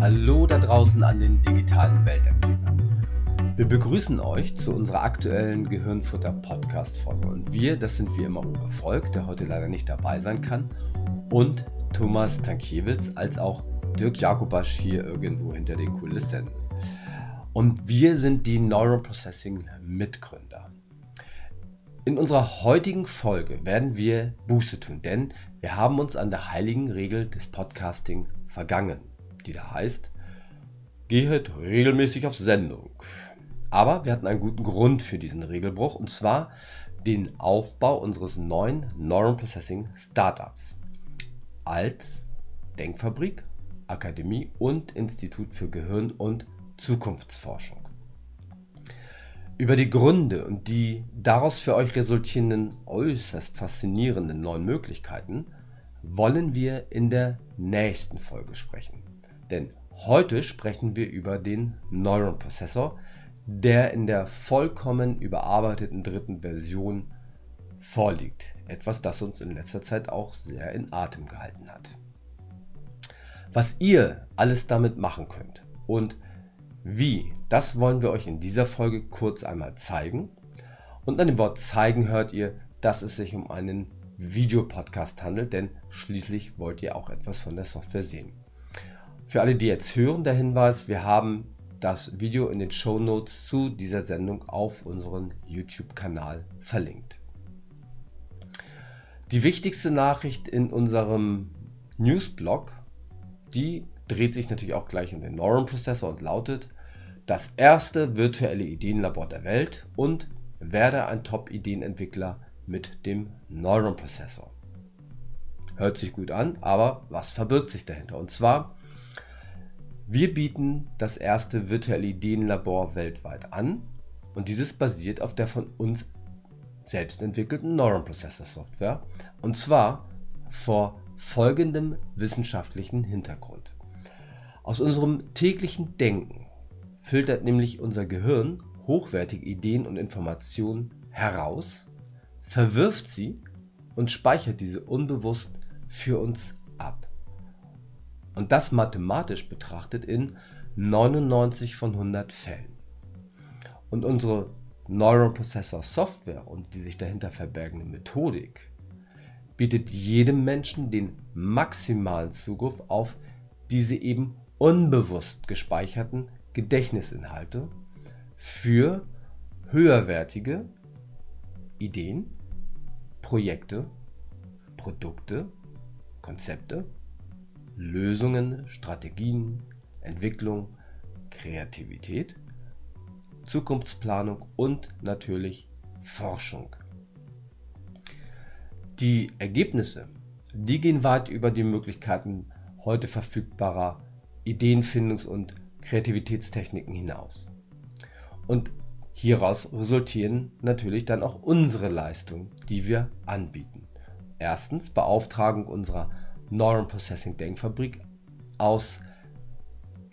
Hallo da draußen an den digitalen Weltempfängern. Wir begrüßen euch zu unserer aktuellen Gehirnfutter Podcast Folge und wir, das sind wie immer Uwe Volk, der heute leider nicht dabei sein kann und Thomas Tankiewicz als auch Dirk Jakubasch hier irgendwo hinter den Kulissen. Und wir sind die Neuroprocessing Mitgründer. In unserer heutigen Folge werden wir Buße tun, denn wir haben uns an der heiligen Regel des Podcasting vergangen, die da heißt, gehet regelmäßig auf Sendung. Aber wir hatten einen guten Grund für diesen Regelbruch und zwar den Aufbau unseres neuen Neuron Processing Startups als Denkfabrik, Akademie und Institut für Gehirn- und Zukunftsforschung. Über die Gründe und die daraus für euch resultierenden äußerst faszinierenden neuen Möglichkeiten wollen wir in der nächsten Folge sprechen. Denn heute sprechen wir über den Neuron Prozessor, der in der vollkommen überarbeiteten dritten Version vorliegt. Etwas, das uns in letzter Zeit auch sehr in Atem gehalten hat. Was ihr alles damit machen könnt und wie, das wollen wir euch in dieser Folge kurz einmal zeigen. Und an dem Wort zeigen hört ihr, dass es sich um einen Videopodcast handelt, denn schließlich wollt ihr auch etwas von der Software sehen. Für alle, die jetzt hören, der Hinweis, wir haben das Video in den Show Notes zu dieser Sendung auf unseren YouTube-Kanal verlinkt. Die wichtigste Nachricht in unserem Newsblog, die dreht sich natürlich auch gleich um den Neuron Prozessor und lautet, das erste virtuelle Ideenlabor der Welt und werde ein Top-Ideenentwickler mit dem Neuron Prozessor. Hört sich gut an, aber was verbirgt sich dahinter? Und zwar, wir bieten das erste virtuelle Ideenlabor weltweit an und dieses basiert auf der von uns selbst entwickelten Neuron Processor Software und zwar vor folgendem wissenschaftlichen Hintergrund. Aus unserem täglichen Denken filtert nämlich unser Gehirn hochwertige Ideen und Informationen heraus, verwirft sie und speichert diese unbewusst für uns ab. Und das mathematisch betrachtet in 99 von 100 Fällen. Und unsere Neural Processor Software und die sich dahinter verbergende Methodik bietet jedem Menschen den maximalen Zugriff auf diese eben unbewusst gespeicherten Gedächtnisinhalte für höherwertige Ideen, Projekte, Produkte, Konzepte, Lösungen, Strategien, Entwicklung, Kreativität, Zukunftsplanung und natürlich Forschung. Die Ergebnisse, die gehen weit über die Möglichkeiten heute verfügbarer Ideenfindungs- und Kreativitätstechniken hinaus. Und hieraus resultieren natürlich dann auch unsere Leistungen, die wir anbieten. Erstens Beauftragung unserer Neuron Processing Denkfabrik aus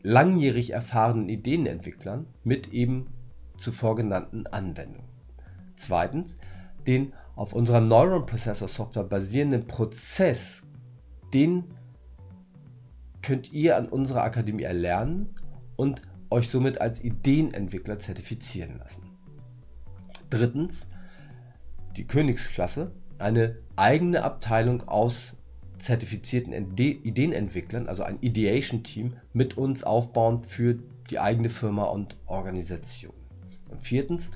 langjährig erfahrenen Ideenentwicklern mit eben zuvor genannten Anwendungen. Zweitens den auf unserer Neuron Processor Software basierenden Prozess, den könnt ihr an unserer Akademie erlernen und euch somit als Ideenentwickler zertifizieren lassen. Drittens, die Königsklasse, eine eigene Abteilung aus zertifizierten Ideenentwicklern, also ein Ideation-Team, mit uns aufbauen für die eigene Firma und Organisation. Und viertens,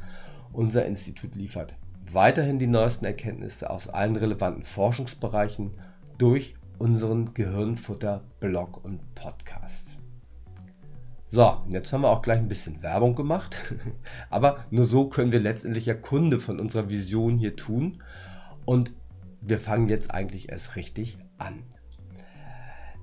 unser Institut liefert weiterhin die neuesten Erkenntnisse aus allen relevanten Forschungsbereichen durch unseren Gehirnfutter-Blog und Podcast. So, jetzt haben wir auch gleich ein bisschen Werbung gemacht, aber nur so können wir letztendlich ja Kunde von unserer Vision hier tun. Und wir fangen jetzt eigentlich erst richtig an.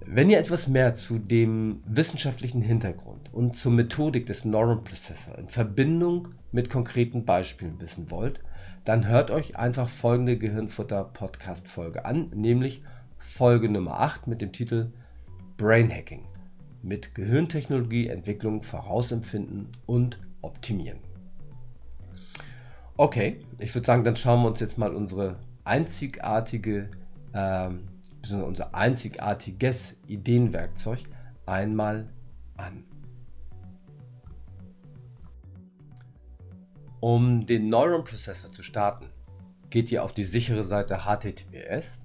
Wenn ihr etwas mehr zu dem wissenschaftlichen Hintergrund und zur Methodik des Neuron Processor in Verbindung mit konkreten Beispielen wissen wollt, dann hört euch einfach folgende Gehirnfutter Podcast Folge an, nämlich Folge Nummer 8 mit dem Titel Brain Hacking mit Gehirntechnologie, Entwicklung, Vorausempfinden und Optimieren. Okay, ich würde sagen, dann schauen wir uns jetzt mal unsere einzigartige, ähm, unser einzigartiges Ideenwerkzeug einmal an. Um den Neuron Processor zu starten, geht ihr auf die sichere Seite https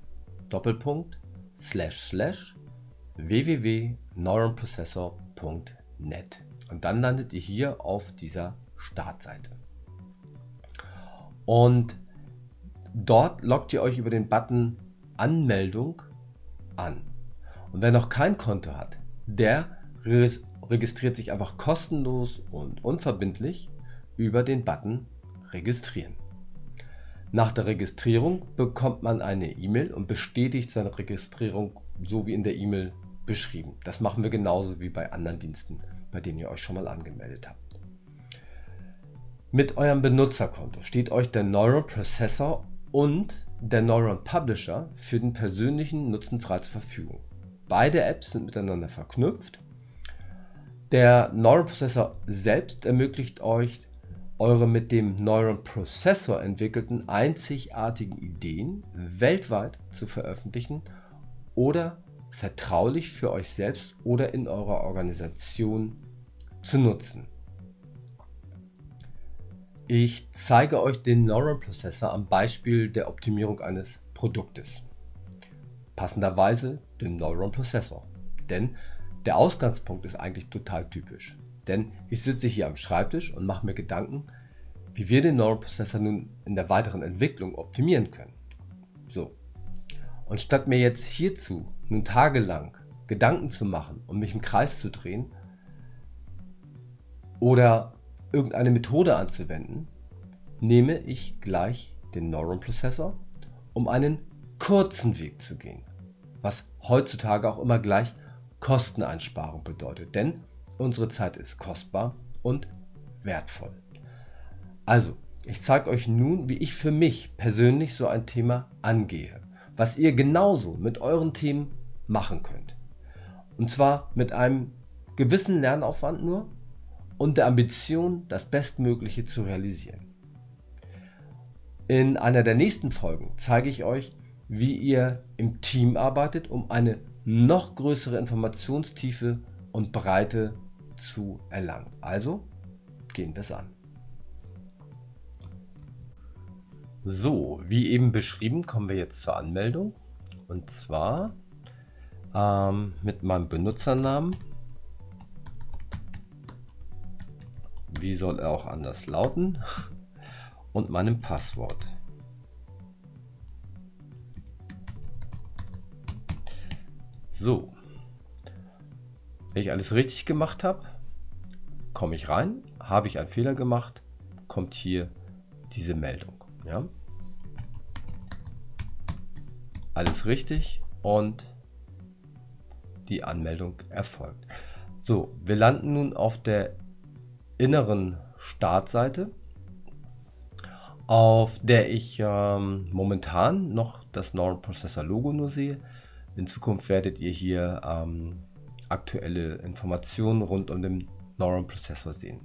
www.neuronprocessor.net und dann landet ihr hier auf dieser Startseite. Und dort loggt ihr euch über den Button Anmeldung an. Und wer noch kein Konto hat, der registriert sich einfach kostenlos und unverbindlich über den Button Registrieren. Nach der Registrierung bekommt man eine E-Mail und bestätigt seine Registrierung so wie in der E-Mail beschrieben. Das machen wir genauso wie bei anderen Diensten, bei denen ihr euch schon mal angemeldet habt. Mit eurem Benutzerkonto steht euch der Neuron Processor und der Neuron Publisher für den persönlichen Nutzen frei zur Verfügung. Beide Apps sind miteinander verknüpft. Der Neuron Processor selbst ermöglicht euch eure mit dem Neuron Processor entwickelten einzigartigen Ideen weltweit zu veröffentlichen oder vertraulich für euch selbst oder in eurer Organisation zu nutzen. Ich zeige euch den Neuron Processor am Beispiel der Optimierung eines Produktes. Passenderweise den Neuron Processor. Denn der Ausgangspunkt ist eigentlich total typisch. Denn ich sitze hier am Schreibtisch und mache mir Gedanken, wie wir den Neural Processor nun in der weiteren Entwicklung optimieren können. Und statt mir jetzt hierzu nun tagelang Gedanken zu machen und mich im Kreis zu drehen oder irgendeine Methode anzuwenden, nehme ich gleich den Neuron Processor, um einen kurzen Weg zu gehen, was heutzutage auch immer gleich Kosteneinsparung bedeutet. Denn Unsere Zeit ist kostbar und wertvoll. Also, ich zeige euch nun, wie ich für mich persönlich so ein Thema angehe, was ihr genauso mit euren Themen machen könnt. Und zwar mit einem gewissen Lernaufwand nur und der Ambition, das Bestmögliche zu realisieren. In einer der nächsten Folgen zeige ich euch, wie ihr im Team arbeitet, um eine noch größere Informationstiefe und Breite zu erlangen. Also gehen wir es an. So, wie eben beschrieben, kommen wir jetzt zur Anmeldung. Und zwar ähm, mit meinem Benutzernamen. Wie soll er auch anders lauten? Und meinem Passwort. So, wenn ich alles richtig gemacht habe, komme ich rein, habe ich einen Fehler gemacht, kommt hier diese Meldung. Ja? Alles richtig und die Anmeldung erfolgt. So, wir landen nun auf der inneren Startseite, auf der ich ähm, momentan noch das Neural Processor Logo nur sehe. In Zukunft werdet ihr hier ähm, aktuelle Informationen rund um den Neuron Prozessor sehen.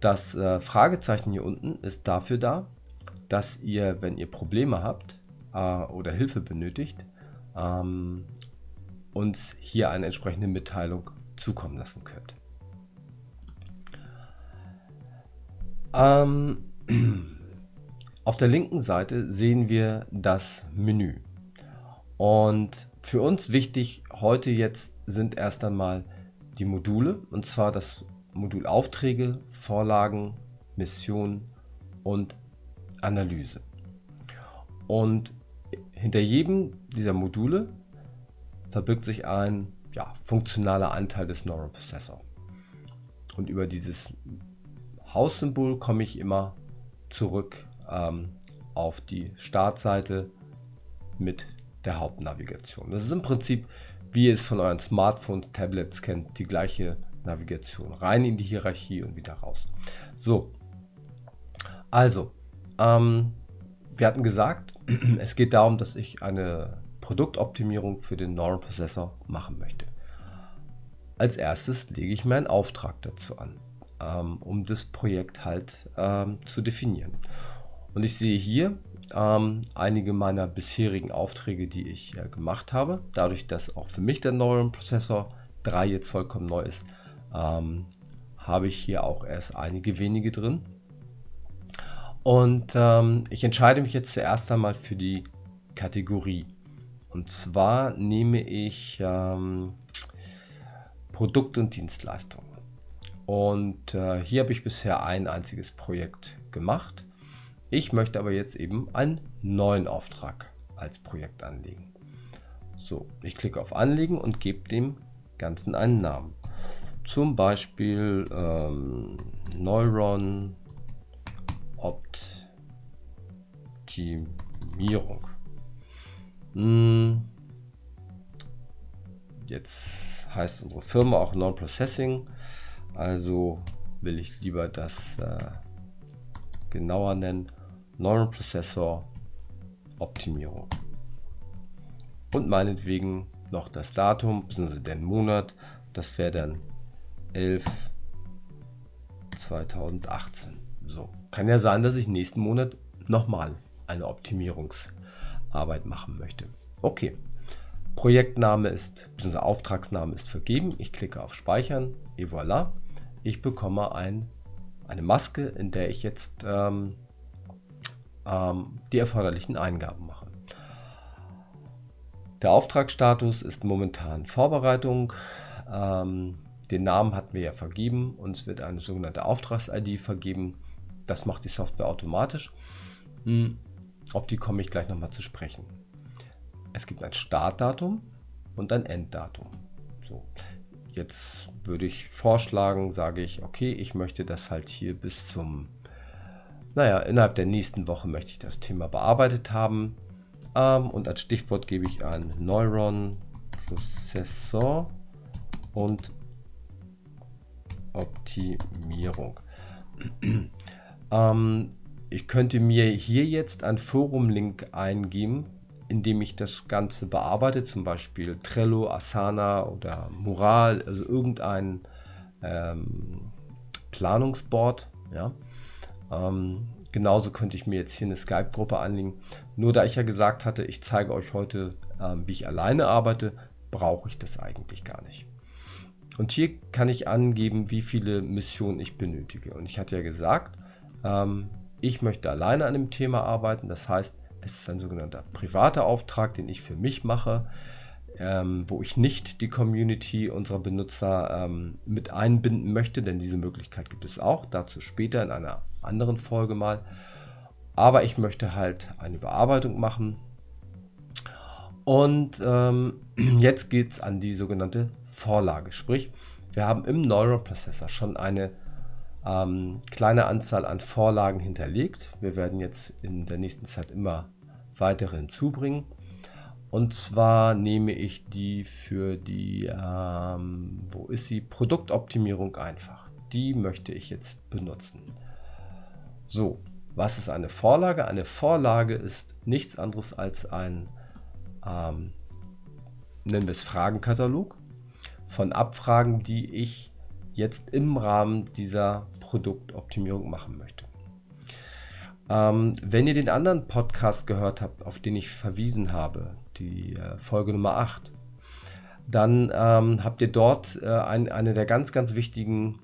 Das äh, Fragezeichen hier unten ist dafür da, dass ihr, wenn ihr Probleme habt äh, oder Hilfe benötigt, ähm, uns hier eine entsprechende Mitteilung zukommen lassen könnt. Ähm, auf der linken Seite sehen wir das Menü. Und für uns wichtig heute jetzt sind erst einmal die Module, und zwar das Modul Aufträge, Vorlagen, Mission und Analyse. Und hinter jedem dieser Module verbirgt sich ein ja, funktionaler Anteil des Neural Processor. Und über dieses Haussymbol komme ich immer zurück ähm, auf die Startseite mit der Hauptnavigation. Das ist im Prinzip wie ihr es von euren Smartphones, Tablets kennt, die gleiche Navigation. Rein in die Hierarchie und wieder raus. So, also, ähm, wir hatten gesagt, es geht darum, dass ich eine Produktoptimierung für den Neural Processor machen möchte. Als erstes lege ich meinen Auftrag dazu an, ähm, um das Projekt halt ähm, zu definieren. Und ich sehe hier ähm, einige meiner bisherigen Aufträge, die ich äh, gemacht habe. Dadurch, dass auch für mich der Neuron Processor 3 jetzt vollkommen neu ist, ähm, habe ich hier auch erst einige wenige drin. Und ähm, ich entscheide mich jetzt zuerst einmal für die Kategorie. Und zwar nehme ich ähm, Produkt und Dienstleistungen. Und äh, hier habe ich bisher ein einziges Projekt gemacht. Ich möchte aber jetzt eben einen neuen Auftrag als Projekt anlegen. So, ich klicke auf Anlegen und gebe dem Ganzen einen Namen. Zum Beispiel ähm, Neuron Optimierung. Hm. Jetzt heißt unsere Firma auch Non-Processing. Also will ich lieber das äh, genauer nennen. Non-Processor Optimierung. Und meinetwegen noch das Datum, bzw. den Monat. Das wäre dann 11 2018. So, kann ja sein, dass ich nächsten Monat nochmal eine Optimierungsarbeit machen möchte. Okay, Projektname ist, bzw. Auftragsname ist vergeben. Ich klicke auf Speichern, et voilà. Ich bekomme ein, eine Maske, in der ich jetzt ähm, ähm, die erforderlichen Eingaben mache. Der Auftragsstatus ist momentan Vorbereitung. Ähm, den Namen hatten wir ja vergeben. Uns wird eine sogenannte Auftrags-ID vergeben. Das macht die Software automatisch. Hm, auf die komme ich gleich nochmal zu sprechen. Es gibt ein Startdatum und ein Enddatum. So. Jetzt würde ich vorschlagen, sage ich, okay, ich möchte das halt hier bis zum, naja, innerhalb der nächsten Woche möchte ich das Thema bearbeitet haben. Ähm, und als Stichwort gebe ich ein Neuron Prozessor und Optimierung. Ähm, ich könnte mir hier jetzt einen Forum-Link eingeben, in dem ich das Ganze bearbeite, zum Beispiel Trello, Asana oder Mural, also irgendein ähm, Planungsboard. Ja. Ähm, genauso könnte ich mir jetzt hier eine Skype-Gruppe anlegen. Nur da ich ja gesagt hatte, ich zeige euch heute, ähm, wie ich alleine arbeite, brauche ich das eigentlich gar nicht. Und hier kann ich angeben, wie viele Missionen ich benötige. Und ich hatte ja gesagt, ähm, ich möchte alleine an dem Thema arbeiten. Das heißt, es ist ein sogenannter privater Auftrag, den ich für mich mache, ähm, wo ich nicht die Community unserer Benutzer ähm, mit einbinden möchte, denn diese Möglichkeit gibt es auch. Dazu später in einer anderen Folge mal. Aber ich möchte halt eine Bearbeitung machen. Und ähm, jetzt geht es an die sogenannte Vorlage. Sprich, wir haben im Neuroprozessor schon eine ähm, kleine Anzahl an Vorlagen hinterlegt. Wir werden jetzt in der nächsten Zeit immer weitere hinzubringen. Und zwar nehme ich die für die, ähm, wo ist sie? Produktoptimierung einfach. Die möchte ich jetzt benutzen. So, was ist eine Vorlage? Eine Vorlage ist nichts anderes als ein, ähm, nennen wir es Fragenkatalog von Abfragen, die ich jetzt im Rahmen dieser Produktoptimierung machen möchte. Ähm, wenn ihr den anderen Podcast gehört habt, auf den ich verwiesen habe, die äh, Folge Nummer 8, dann ähm, habt ihr dort äh, ein, eine der ganz, ganz wichtigen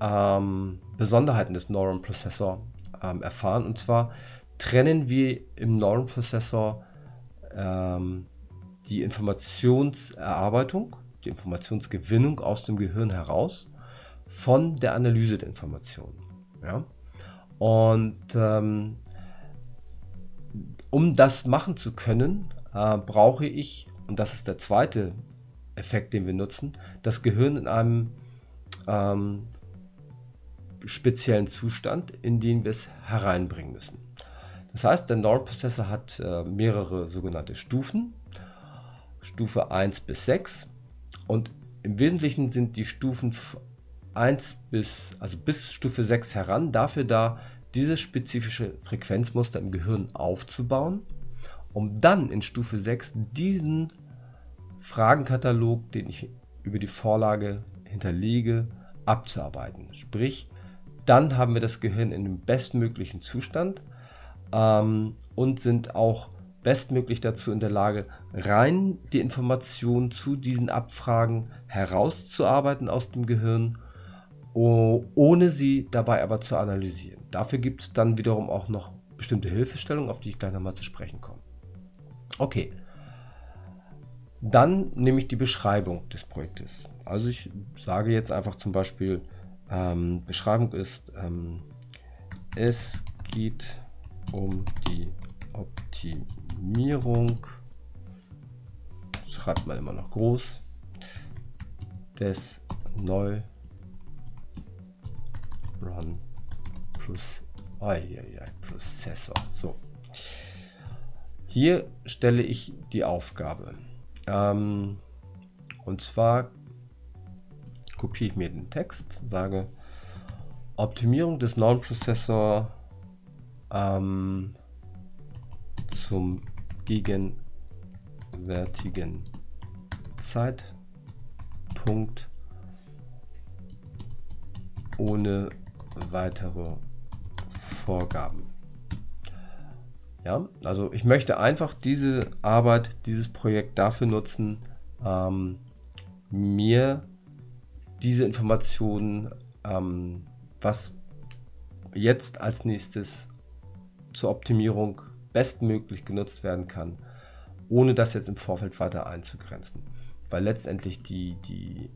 ähm, Besonderheiten des Neuron Processor ähm, erfahren. Und zwar trennen wir im Neuron Processor ähm, die Informationserarbeitung, die Informationsgewinnung aus dem Gehirn heraus von der Analyse der Informationen. Ja? Und ähm, um das machen zu können, äh, brauche ich, und das ist der zweite Effekt, den wir nutzen, das Gehirn in einem ähm, speziellen Zustand, in den wir es hereinbringen müssen. Das heißt, der Neuroprozessor hat äh, mehrere sogenannte Stufen, Stufe 1 bis 6. Und im Wesentlichen sind die Stufen 1 bis, also bis Stufe 6 heran dafür da, dieses spezifische Frequenzmuster im Gehirn aufzubauen, um dann in Stufe 6 diesen Fragenkatalog, den ich über die Vorlage hinterlege, abzuarbeiten. Sprich, dann haben wir das Gehirn in dem bestmöglichen Zustand, ähm, und sind auch bestmöglich dazu in der Lage, rein die Informationen zu diesen Abfragen herauszuarbeiten aus dem Gehirn, ohne sie dabei aber zu analysieren. Dafür gibt es dann wiederum auch noch bestimmte Hilfestellungen, auf die ich gleich nochmal zu sprechen komme. Okay. Dann nehme ich die Beschreibung des Projektes. Also ich sage jetzt einfach zum Beispiel, ähm, Beschreibung ist, ähm, es geht um die Optimierung, schreibt man immer noch groß, des Neu Run plus Prozessor. So. Hier stelle ich die Aufgabe. Ähm, und zwar kopiere ich mir den Text, sage Optimierung des neuen Prozessor ähm, zum gegenwärtigen Zeitpunkt ohne weitere Vorgaben. Ja, also ich möchte einfach diese Arbeit, dieses Projekt dafür nutzen, ähm, mir diese Informationen, ähm, was jetzt als nächstes zur Optimierung bestmöglich genutzt werden kann, ohne das jetzt im Vorfeld weiter einzugrenzen. Weil letztendlich die, die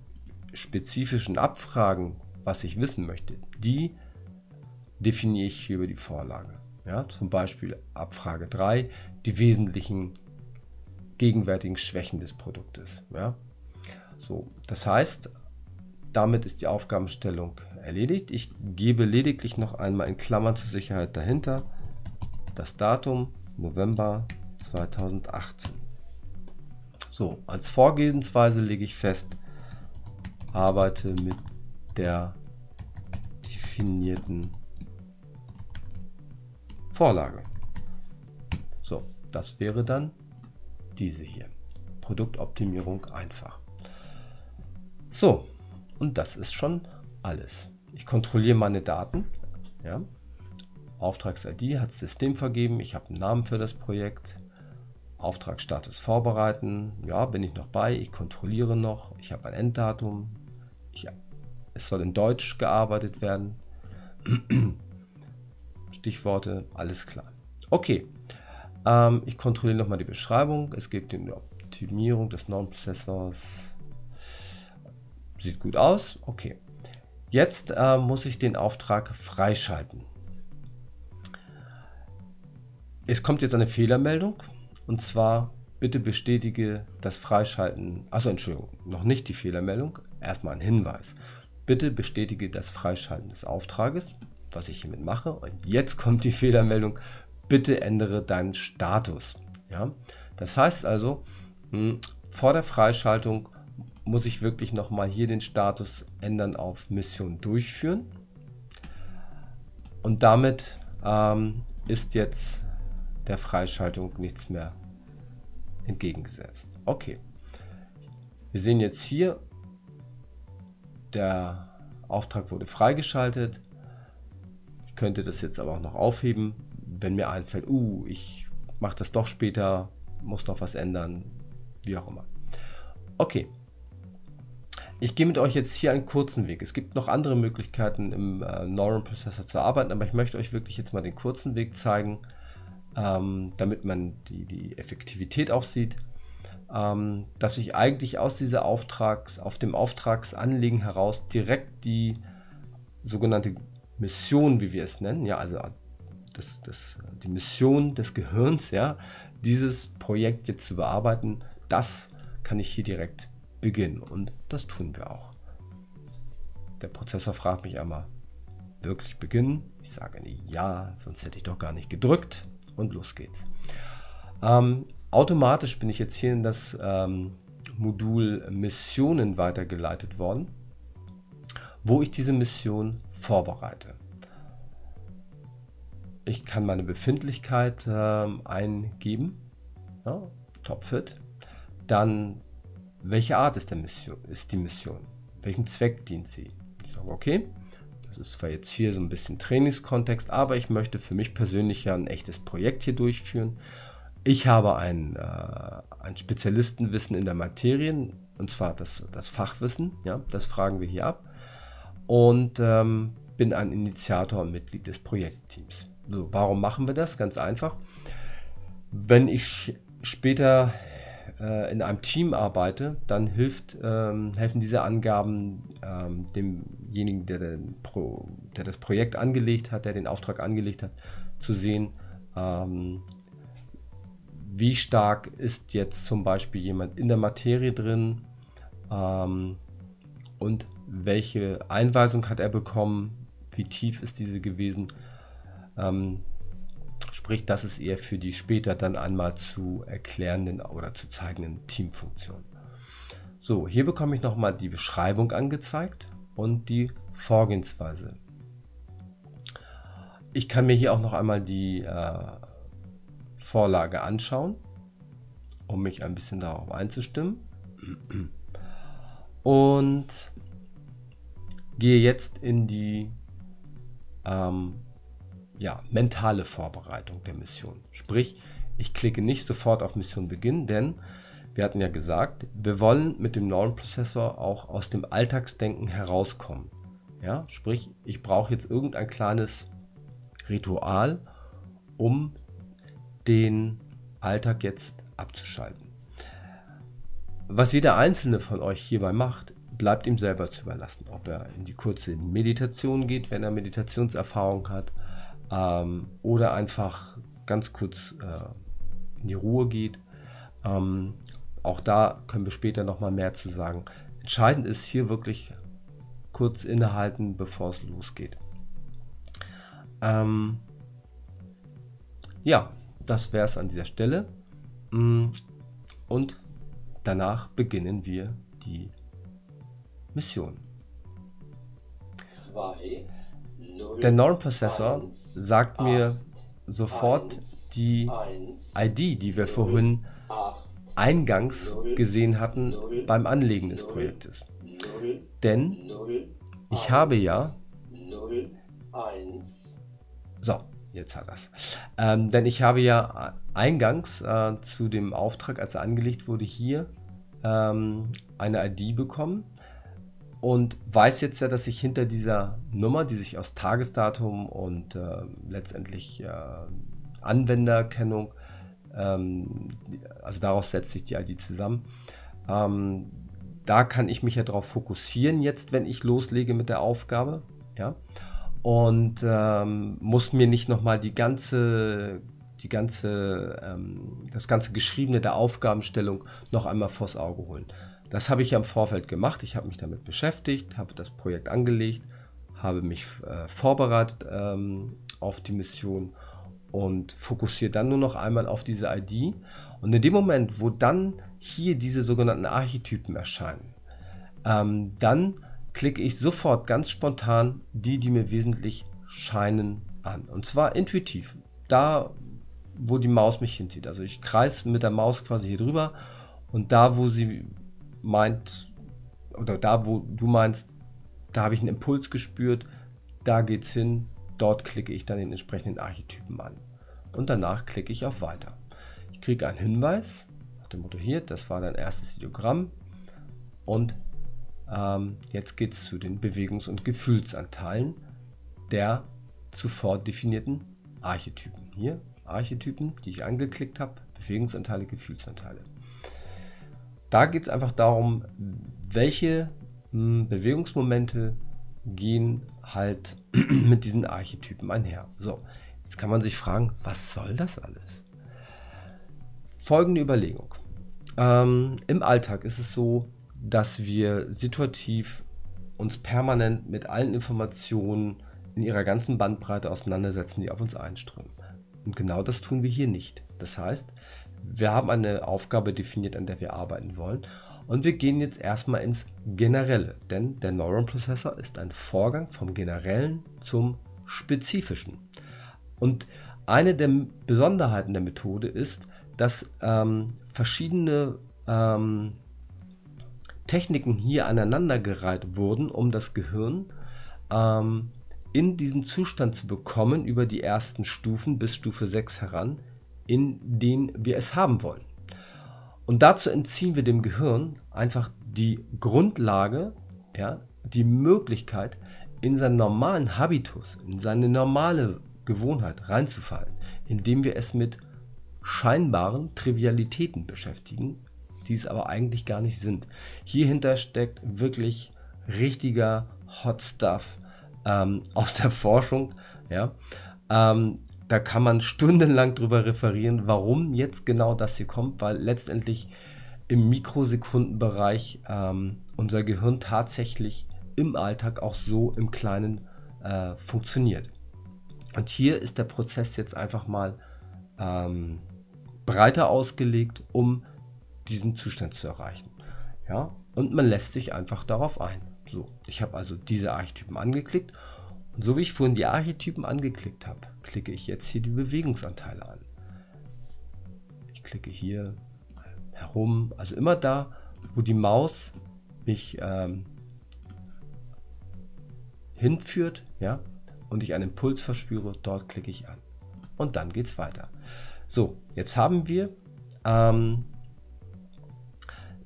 spezifischen Abfragen, was ich wissen möchte, die definiere ich hier über die Vorlage. Ja, zum Beispiel Abfrage 3, die wesentlichen gegenwärtigen Schwächen des Produktes. Ja. So, das heißt, damit ist die Aufgabenstellung erledigt. Ich gebe lediglich noch einmal in Klammern zur Sicherheit dahinter das Datum November 2018. So, als Vorgehensweise lege ich fest, arbeite mit der definierten Vorlage. So, das wäre dann diese hier. Produktoptimierung einfach. So, und das ist schon alles. Ich kontrolliere meine Daten. Ja. Auftrags-ID hat System vergeben. Ich habe einen Namen für das Projekt. Auftragsstatus vorbereiten. Ja, bin ich noch bei. Ich kontrolliere noch. Ich habe ein Enddatum. Ich, es soll in Deutsch gearbeitet werden. Stichworte, alles klar. Okay, ähm, ich kontrolliere nochmal die Beschreibung. Es gibt die Optimierung des Non-Prozessors. Sieht gut aus. Okay. Jetzt äh, muss ich den Auftrag freischalten. Es kommt jetzt eine Fehlermeldung und zwar bitte bestätige das Freischalten. Achso, Entschuldigung, noch nicht die Fehlermeldung. Erstmal ein Hinweis. Bitte bestätige das Freischalten des Auftrages was ich hiermit mache. Und jetzt kommt die Fehlermeldung, bitte ändere deinen Status. Ja? Das heißt also, hm, vor der Freischaltung muss ich wirklich nochmal hier den Status ändern auf Mission durchführen. Und damit ähm, ist jetzt der Freischaltung nichts mehr entgegengesetzt. Okay. Wir sehen jetzt hier, der Auftrag wurde freigeschaltet könnte das jetzt aber auch noch aufheben, wenn mir einfällt, uh, ich mache das doch später, muss noch was ändern, wie auch immer. Okay. Ich gehe mit euch jetzt hier einen kurzen Weg. Es gibt noch andere Möglichkeiten im äh, Neuron Processor zu arbeiten, aber ich möchte euch wirklich jetzt mal den kurzen Weg zeigen, ähm, damit man die, die Effektivität auch sieht, ähm, dass ich eigentlich aus dieser Auftrags, auf dem Auftragsanliegen heraus direkt die sogenannte Mission, wie wir es nennen, ja, also das, das, die Mission des Gehirns, ja, dieses Projekt jetzt zu bearbeiten, das kann ich hier direkt beginnen und das tun wir auch. Der Prozessor fragt mich einmal, wirklich beginnen? Ich sage ja, sonst hätte ich doch gar nicht gedrückt und los geht's. Ähm, automatisch bin ich jetzt hier in das ähm, Modul Missionen weitergeleitet worden, wo ich diese Mission vorbereite. Ich kann meine Befindlichkeit äh, eingeben, ja, topfit. Dann, welche Art ist, der Mission, ist die Mission? Welchem Zweck dient sie? Ich sage, okay, Das ist zwar jetzt hier so ein bisschen Trainingskontext, aber ich möchte für mich persönlich ja ein echtes Projekt hier durchführen. Ich habe ein, äh, ein Spezialistenwissen in der Materie, und zwar das, das Fachwissen, ja, das fragen wir hier ab. Und ähm, bin ein Initiator und Mitglied des Projektteams. So, warum machen wir das? Ganz einfach. Wenn ich später äh, in einem Team arbeite, dann hilft, ähm, helfen diese Angaben ähm, demjenigen, der, den Pro, der, das Projekt angelegt hat, der den Auftrag angelegt hat, zu sehen, ähm, wie stark ist jetzt zum Beispiel jemand in der Materie drin ähm, und welche Einweisung hat er bekommen, wie tief ist diese gewesen. Ähm, sprich, das ist eher für die später dann einmal zu erklärenden oder zu zeigenden Teamfunktionen. So, hier bekomme ich nochmal die Beschreibung angezeigt und die Vorgehensweise. Ich kann mir hier auch noch einmal die äh, Vorlage anschauen, um mich ein bisschen darauf einzustimmen. Und gehe jetzt in die ähm, ja, mentale Vorbereitung der Mission. Sprich, ich klicke nicht sofort auf Mission beginnen, denn wir hatten ja gesagt, wir wollen mit dem Neuronprozessor auch aus dem Alltagsdenken herauskommen. Ja, sprich, ich brauche jetzt irgendein kleines Ritual, um den Alltag jetzt abzuschalten. Was jeder einzelne von euch hierbei macht, bleibt ihm selber zu überlassen. Ob er in die kurze Meditation geht, wenn er Meditationserfahrung hat, ähm, oder einfach ganz kurz äh, in die Ruhe geht. Ähm, auch da können wir später nochmal mehr zu sagen. Entscheidend ist hier wirklich kurz innehalten, bevor es losgeht. Ähm, ja, das wäre es an dieser Stelle. Mm, und danach beginnen wir die Mission. 2, 0, Der Normprozessor 1, sagt mir 8, sofort 1, die 1, ID, die wir vorhin 8, eingangs gesehen hatten beim Anlegen des. Projektes. 0, Denn 0, ich habe ja 0, 1, So, jetzt hat das. Ähm, denn ich habe ja eingangs äh, zu dem Auftrag, als er angelegt wurde, hier ähm, eine ID bekommen und weiß jetzt ja, dass ich hinter dieser Nummer, die sich aus Tagesdatum und äh, letztendlich äh, Anwenderkennung, ähm, also daraus setzt sich die ID zusammen, ähm, da kann ich mich ja darauf fokussieren jetzt, wenn ich loslege mit der Aufgabe. Ja? und ähm, muss mir nicht nochmal die ganze, die ganze, ähm, das ganze Geschriebene der Aufgabenstellung noch einmal vors Auge holen. Das habe ich ja im Vorfeld gemacht. Ich habe mich damit beschäftigt, habe das Projekt angelegt, habe mich äh, vorbereitet ähm, auf die Mission und fokussiere dann nur noch einmal auf diese ID. Und in dem Moment, wo dann hier diese sogenannten Archetypen erscheinen, ähm, dann klicke ich sofort ganz spontan die, die mir wesentlich scheinen, an. Und zwar intuitiv. Da, wo die Maus mich hinzieht. Also ich kreise mit der Maus quasi hier drüber und da, wo sie meint, oder da, wo du meinst, da habe ich einen Impuls gespürt, da geht's hin, dort klicke ich dann den entsprechenden Archetypen an. Und danach klicke ich auf Weiter. Ich kriege einen Hinweis nach dem Motto hier, das war dein erstes Ideogramm und ähm, jetzt geht es zu den Bewegungs- und Gefühlsanteilen der zuvor definierten Archetypen. Hier Archetypen, die ich angeklickt habe, Bewegungsanteile, Gefühlsanteile. Da geht es einfach darum, welche mh, Bewegungsmomente gehen halt mit diesen Archetypen einher. So, jetzt kann man sich fragen, was soll das alles? Folgende Überlegung. Ähm, Im Alltag ist es so, dass wir situativ uns permanent mit allen Informationen in ihrer ganzen Bandbreite auseinandersetzen, die auf uns einströmen. Und genau das tun wir hier nicht. Das heißt, wir haben eine Aufgabe definiert, an der wir arbeiten wollen. Und wir gehen jetzt erstmal ins Generelle, denn der Neuronprozessor ist ein Vorgang vom Generellen zum Spezifischen. Und eine der Besonderheiten der Methode ist, dass ähm, verschiedene ähm, Techniken hier aneinandergereiht wurden, um das Gehirn ähm, in diesen Zustand zu bekommen über die ersten Stufen bis Stufe 6 heran, in den wir es haben wollen. Und dazu entziehen wir dem Gehirn einfach die Grundlage, ja, die Möglichkeit, in seinen normalen Habitus, in seine normale Gewohnheit reinzufallen, indem wir es mit scheinbaren Trivialitäten beschäftigen, die es aber eigentlich gar nicht sind. Hierhinter steckt wirklich richtiger Hot Stuff ähm, aus der Forschung. Ja? Ähm, da kann man stundenlang drüber referieren, warum jetzt genau das hier kommt, weil letztendlich im Mikrosekundenbereich ähm, unser Gehirn tatsächlich im Alltag auch so im Kleinen äh, funktioniert. Und hier ist der Prozess jetzt einfach mal ähm, breiter ausgelegt, um diesen Zustand zu erreichen. Ja? Und man lässt sich einfach darauf ein. So, ich habe also diese Archetypen angeklickt und so wie ich vorhin die Archetypen angeklickt habe, klicke ich jetzt hier die Bewegungsanteile an. Ich klicke hier herum, also immer da, wo die Maus mich ähm, hinführt, ja, und ich einen Impuls verspüre, dort klicke ich an. Und dann geht es weiter. So, jetzt haben wir ähm,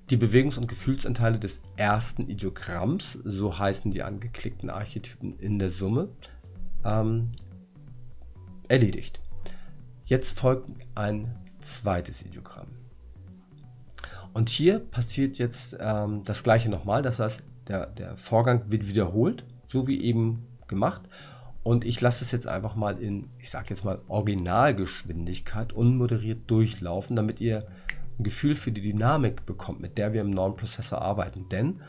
die Bewegungs- und Gefühlsanteile des ersten Ideogramms, so heißen die angeklickten Archetypen in der Summe, ähm, erledigt. Jetzt folgt ein zweites Ideogramm. Und hier passiert jetzt ähm, das gleiche nochmal, das heißt, der, der Vorgang wird wiederholt, so wie eben gemacht. Und ich lasse es jetzt einfach mal in, ich sage jetzt mal, Originalgeschwindigkeit unmoderiert durchlaufen, damit ihr ein Gefühl für die Dynamik bekommt, mit der wir im Non-Prozessor arbeiten. Denn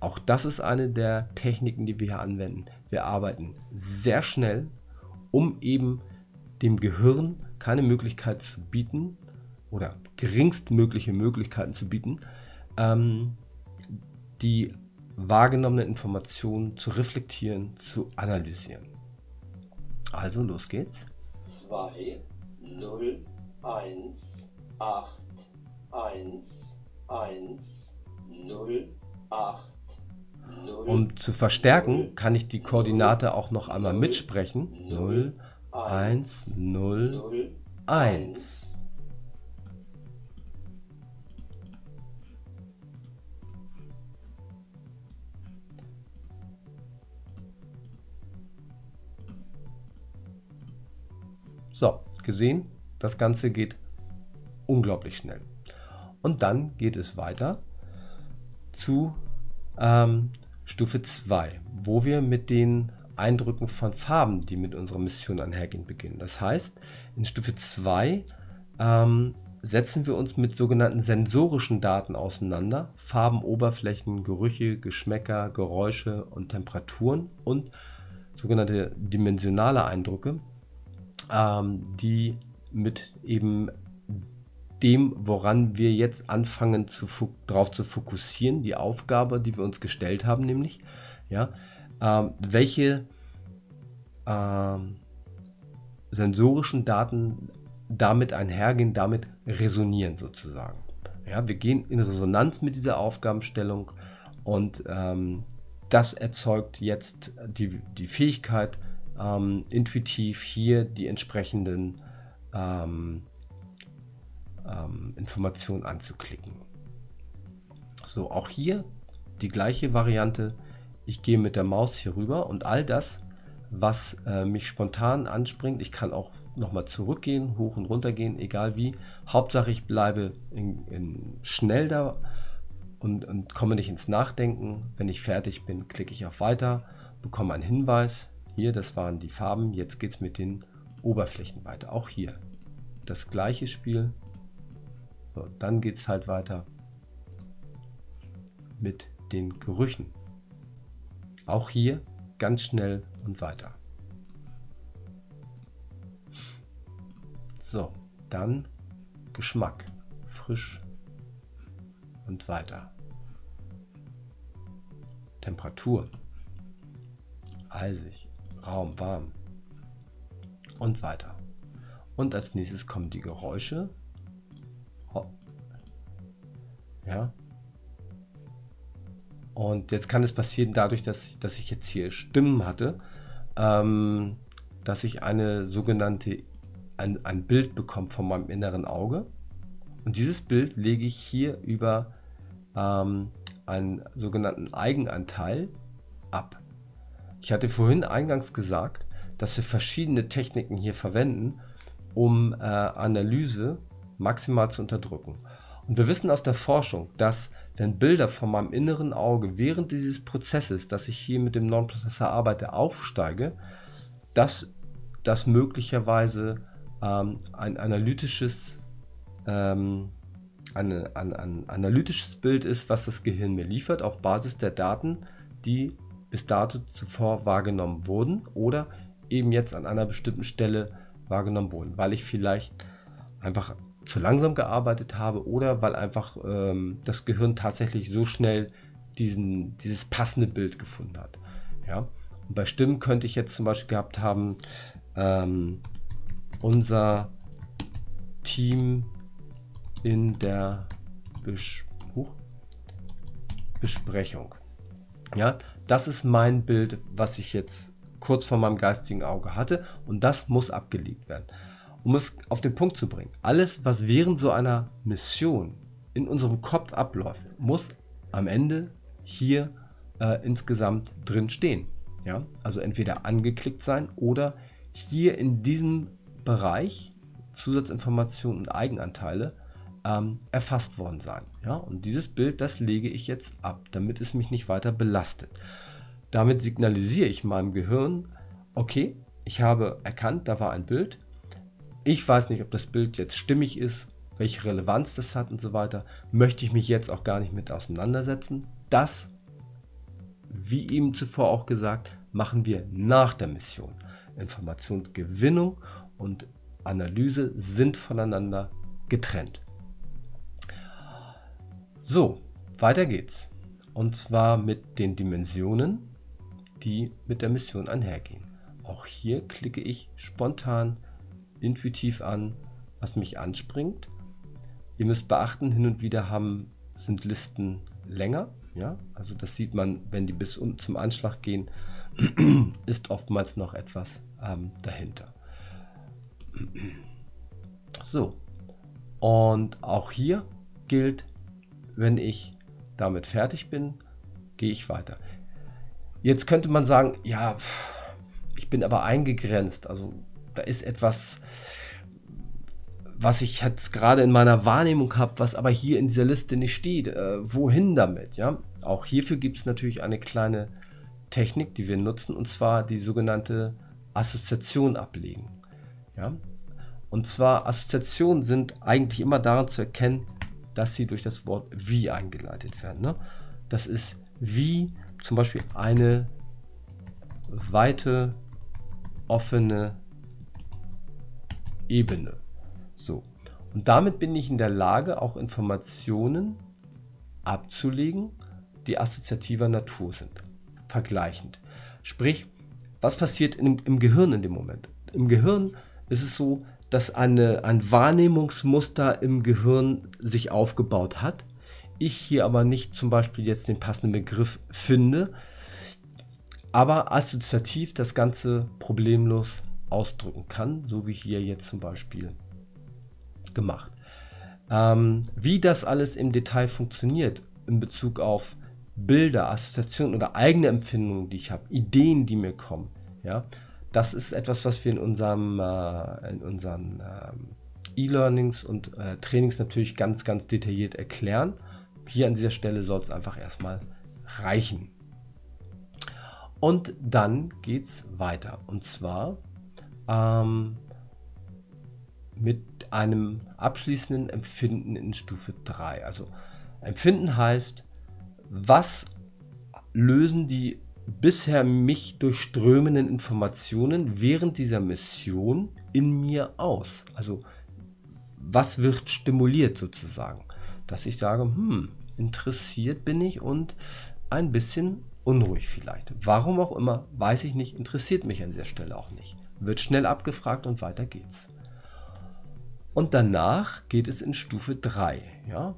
auch das ist eine der Techniken, die wir hier anwenden. Wir arbeiten sehr schnell, um eben dem Gehirn keine Möglichkeit zu bieten oder geringstmögliche Möglichkeiten zu bieten, ähm, die wahrgenommenen Informationen zu reflektieren, zu analysieren. Also los geht's. 2, 0, 1, 8, 1, 1, 0, 8, 0. Um zu verstärken, kann ich die Koordinate auch noch einmal mitsprechen. 0, 1, 0, 0, 1. So, gesehen, das Ganze geht unglaublich schnell. Und dann geht es weiter zu ähm, Stufe 2, wo wir mit den Eindrücken von Farben, die mit unserer Mission einhergehen, beginnen. Das heißt, in Stufe 2 ähm, setzen wir uns mit sogenannten sensorischen Daten auseinander. Farben, Oberflächen, Gerüche, Geschmäcker, Geräusche und Temperaturen und sogenannte dimensionale Eindrücke, ähm, die mit eben dem, woran wir jetzt anfangen, darauf zu fokussieren, die Aufgabe, die wir uns gestellt haben, nämlich, ja, ähm, welche ähm, sensorischen Daten damit einhergehen, damit resonieren sozusagen. Ja, wir gehen in Resonanz mit dieser Aufgabenstellung und ähm, das erzeugt jetzt die, die Fähigkeit, ähm, intuitiv hier die entsprechenden ähm, ähm, Informationen anzuklicken. So, auch hier die gleiche Variante. Ich gehe mit der Maus hier rüber und all das, was äh, mich spontan anspringt, ich kann auch nochmal zurückgehen, hoch und runter gehen, egal wie. Hauptsache ich bleibe in, in schnell da und, und komme nicht ins Nachdenken. Wenn ich fertig bin, klicke ich auf Weiter, bekomme einen Hinweis. Hier, das waren die Farben. Jetzt geht es mit den Oberflächen weiter. Auch hier das gleiche Spiel. So, dann geht es halt weiter mit den Gerüchen. Auch hier ganz schnell und weiter. So, dann Geschmack. Frisch und weiter. Temperatur. Eisig, Raum, warm und weiter. Und als nächstes kommen die Geräusche. Ja. Und jetzt kann es passieren, dadurch, dass ich, dass ich jetzt hier Stimmen hatte, ähm, dass ich eine sogenannte, ein, ein Bild bekomme von meinem inneren Auge. Und dieses Bild lege ich hier über ähm, einen sogenannten Eigenanteil ab. Ich hatte vorhin eingangs gesagt, dass wir verschiedene Techniken hier verwenden, um äh, Analyse maximal zu unterdrücken. Und wir wissen aus der Forschung, dass wenn Bilder von meinem inneren Auge während dieses Prozesses, dass ich hier mit dem Non-Prozessor arbeite, aufsteige, dass das möglicherweise ähm, ein analytisches ähm, eine, ein, ein analytisches Bild ist, was das Gehirn mir liefert, auf Basis der Daten, die bis dato zuvor wahrgenommen wurden oder eben jetzt an einer bestimmten Stelle wahrgenommen wurden, weil ich vielleicht einfach zu langsam gearbeitet habe oder weil einfach ähm, das Gehirn tatsächlich so schnell diesen, dieses passende Bild gefunden hat. Ja? Und bei Stimmen könnte ich jetzt zum Beispiel gehabt haben, ähm, unser Team in der Bes Huch, Besprechung. Ja, das ist mein Bild, was ich jetzt kurz vor meinem geistigen Auge hatte und das muss abgelegt werden. Um es auf den Punkt zu bringen, alles, was während so einer Mission in unserem Kopf abläuft, muss am Ende hier äh, insgesamt drin stehen. Ja? Also entweder angeklickt sein oder hier in diesem Bereich Zusatzinformationen und Eigenanteile ähm, erfasst worden sein. Ja? Und dieses Bild, das lege ich jetzt ab, damit es mich nicht weiter belastet. Damit signalisiere ich meinem Gehirn, okay, ich habe erkannt, da war ein Bild. Ich weiß nicht, ob das Bild jetzt stimmig ist, welche Relevanz das hat und so weiter. Möchte ich mich jetzt auch gar nicht mit auseinandersetzen. Das, wie eben zuvor auch gesagt, machen wir nach der Mission. Informationsgewinnung und Analyse sind voneinander getrennt. So, weiter geht's. Und zwar mit den Dimensionen, die mit der Mission einhergehen. Auch hier klicke ich spontan, intuitiv an, was mich anspringt. Ihr müsst beachten, hin und wieder haben, sind Listen länger. Ja? Also das sieht man, wenn die bis unten zum Anschlag gehen, ist oftmals noch etwas ähm, dahinter. So, und auch hier gilt, wenn ich damit fertig bin, gehe ich weiter. Jetzt könnte man sagen, ja, ich bin aber eingegrenzt. Also da ist etwas, was ich jetzt gerade in meiner Wahrnehmung habe, was aber hier in dieser Liste nicht steht. Äh, wohin damit? Ja, auch hierfür gibt es natürlich eine kleine Technik, die wir nutzen, und zwar die sogenannte Assoziation ablegen. Ja? Und zwar Assoziationen sind eigentlich immer daran zu erkennen, dass sie durch das Wort wie eingeleitet werden. Ne? Das ist wie zum Beispiel eine weite, offene Ebene. So. Und damit bin ich in der Lage, auch Informationen abzulegen, die assoziativer Natur sind. Vergleichend. Sprich, was passiert in, im Gehirn in dem Moment? Im Gehirn ist es so, dass eine, ein Wahrnehmungsmuster im Gehirn sich aufgebaut hat. Ich hier aber nicht zum Beispiel jetzt den passenden Begriff finde, aber assoziativ das Ganze problemlos ausdrücken kann, so wie hier jetzt zum Beispiel gemacht. Ähm, wie das alles im Detail funktioniert in Bezug auf Bilder, Assoziationen oder eigene Empfindungen, die ich habe, Ideen, die mir kommen, ja, das ist etwas, was wir in, unserem, äh, in unseren äh, E-Learnings und äh, Trainings natürlich ganz, ganz detailliert erklären. Hier an dieser Stelle soll es einfach erstmal reichen. Und dann geht es weiter. Und zwar ähm, mit einem abschließenden Empfinden in Stufe 3. Also Empfinden heißt, was lösen die bisher mich durchströmenden Informationen während dieser Mission in mir aus? Also was wird stimuliert sozusagen? Dass ich sage, hm, interessiert bin ich und ein bisschen unruhig vielleicht. Warum auch immer, weiß ich nicht, interessiert mich an dieser Stelle auch nicht. Wird schnell abgefragt und weiter geht's. Und danach geht es in Stufe 3. Ja?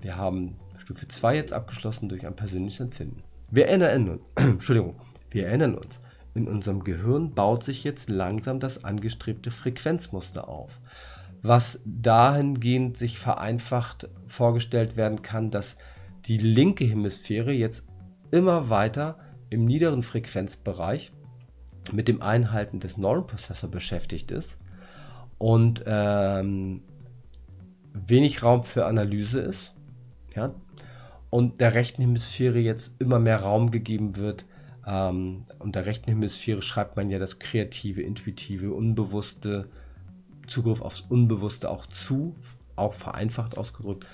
Wir haben Stufe 2 jetzt abgeschlossen durch ein persönliches Empfinden. Wir erinnern uns, Entschuldigung, wir erinnern uns. in unserem Gehirn baut sich jetzt langsam das angestrebte Frequenzmuster auf, was dahingehend sich vereinfacht vorgestellt werden kann, dass die linke Hemisphäre jetzt immer weiter im niederen Frequenzbereich mit dem Einhalten des Neuronprozessors beschäftigt ist und ähm, wenig Raum für Analyse ist. Ja? Und der rechten Hemisphäre jetzt immer mehr Raum gegeben wird. Ähm, und der rechten Hemisphäre schreibt man ja das kreative, intuitive, unbewusste, Zugriff aufs Unbewusste auch zu, auch vereinfacht ausgedrückt.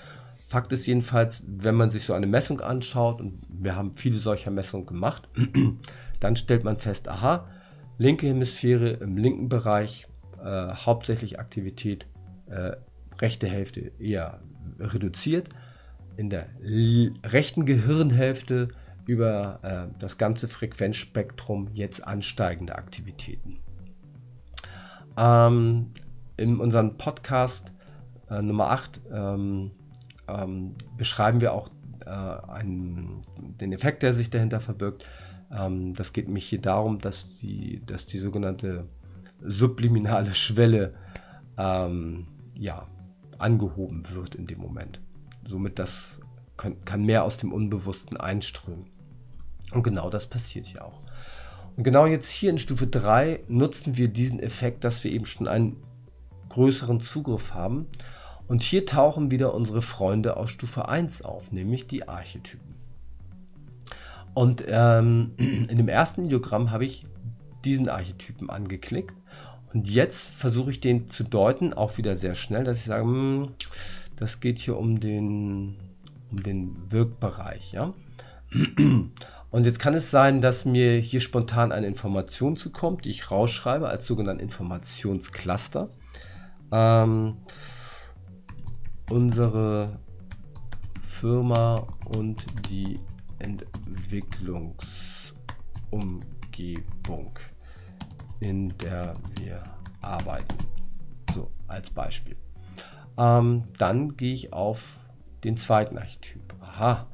Fakt ist jedenfalls, wenn man sich so eine Messung anschaut, und wir haben viele solcher Messungen gemacht, dann stellt man fest, aha, linke Hemisphäre im linken Bereich, äh, hauptsächlich Aktivität, äh, rechte Hälfte eher reduziert, in der rechten Gehirnhälfte über äh, das ganze Frequenzspektrum jetzt ansteigende Aktivitäten. Ähm, in unserem Podcast äh, Nummer 8 ähm, ähm, beschreiben wir auch äh, einen, den Effekt, der sich dahinter verbirgt. Ähm, das geht nämlich hier darum, dass die, dass die sogenannte subliminale Schwelle ähm, ja, angehoben wird in dem Moment. Somit das kann, kann mehr aus dem Unbewussten einströmen. Und genau das passiert hier auch. Und genau jetzt hier in Stufe 3 nutzen wir diesen Effekt, dass wir eben schon einen größeren Zugriff haben. Und hier tauchen wieder unsere Freunde aus Stufe 1 auf, nämlich die Archetypen. Und ähm, in dem ersten Diagramm habe ich diesen Archetypen angeklickt. Und jetzt versuche ich den zu deuten, auch wieder sehr schnell, dass ich sage, hm, das geht hier um den, um den Wirkbereich. Ja? Und jetzt kann es sein, dass mir hier spontan eine Information zukommt, die ich rausschreibe als sogenannten Informationscluster. Ähm, unsere Firma und die Entwicklungsumgebung, in der wir arbeiten. So als Beispiel. Ähm, dann gehe ich auf den zweiten Archetyp. Aha,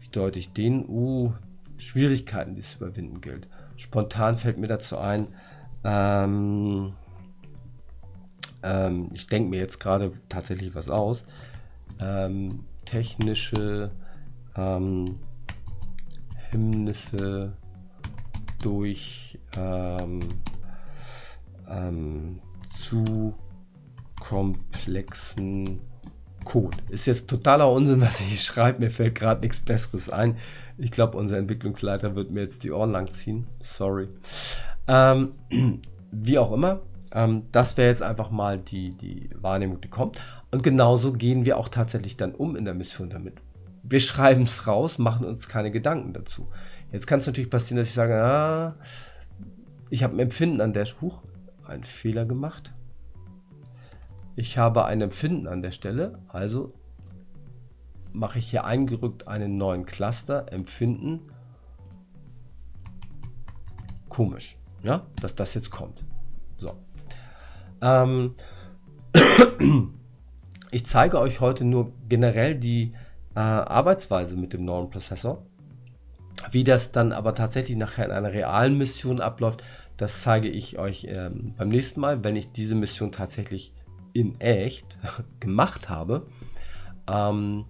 wie deute ich den? Uh, Schwierigkeiten, die es zu überwinden gilt. Spontan fällt mir dazu ein, ähm, ähm, ich denke mir jetzt gerade tatsächlich was aus. Ähm, technische ähm, Hemmnisse durch ähm, ähm, zu komplexen Code. Ist jetzt totaler Unsinn, was ich schreibe. Mir fällt gerade nichts Besseres ein. Ich glaube, unser Entwicklungsleiter wird mir jetzt die Ohren lang ziehen. Sorry. Ähm, wie auch immer, ähm, das wäre jetzt einfach mal die, die Wahrnehmung, die kommt. Und genauso gehen wir auch tatsächlich dann um in der Mission damit. Wir schreiben es raus, machen uns keine Gedanken dazu. Jetzt kann es natürlich passieren, dass ich sage, ah, ich habe ein Empfinden an der Huch, einen Fehler gemacht. Ich habe ein Empfinden an der Stelle, also mache ich hier eingerückt einen neuen Cluster, Empfinden. Komisch, ja, dass das jetzt kommt. So. Ähm, ich zeige euch heute nur generell die äh, Arbeitsweise mit dem neuen Prozessor. Wie das dann aber tatsächlich nachher in einer realen Mission abläuft, das zeige ich euch ähm, beim nächsten Mal, wenn ich diese Mission tatsächlich in echt gemacht habe. Ähm,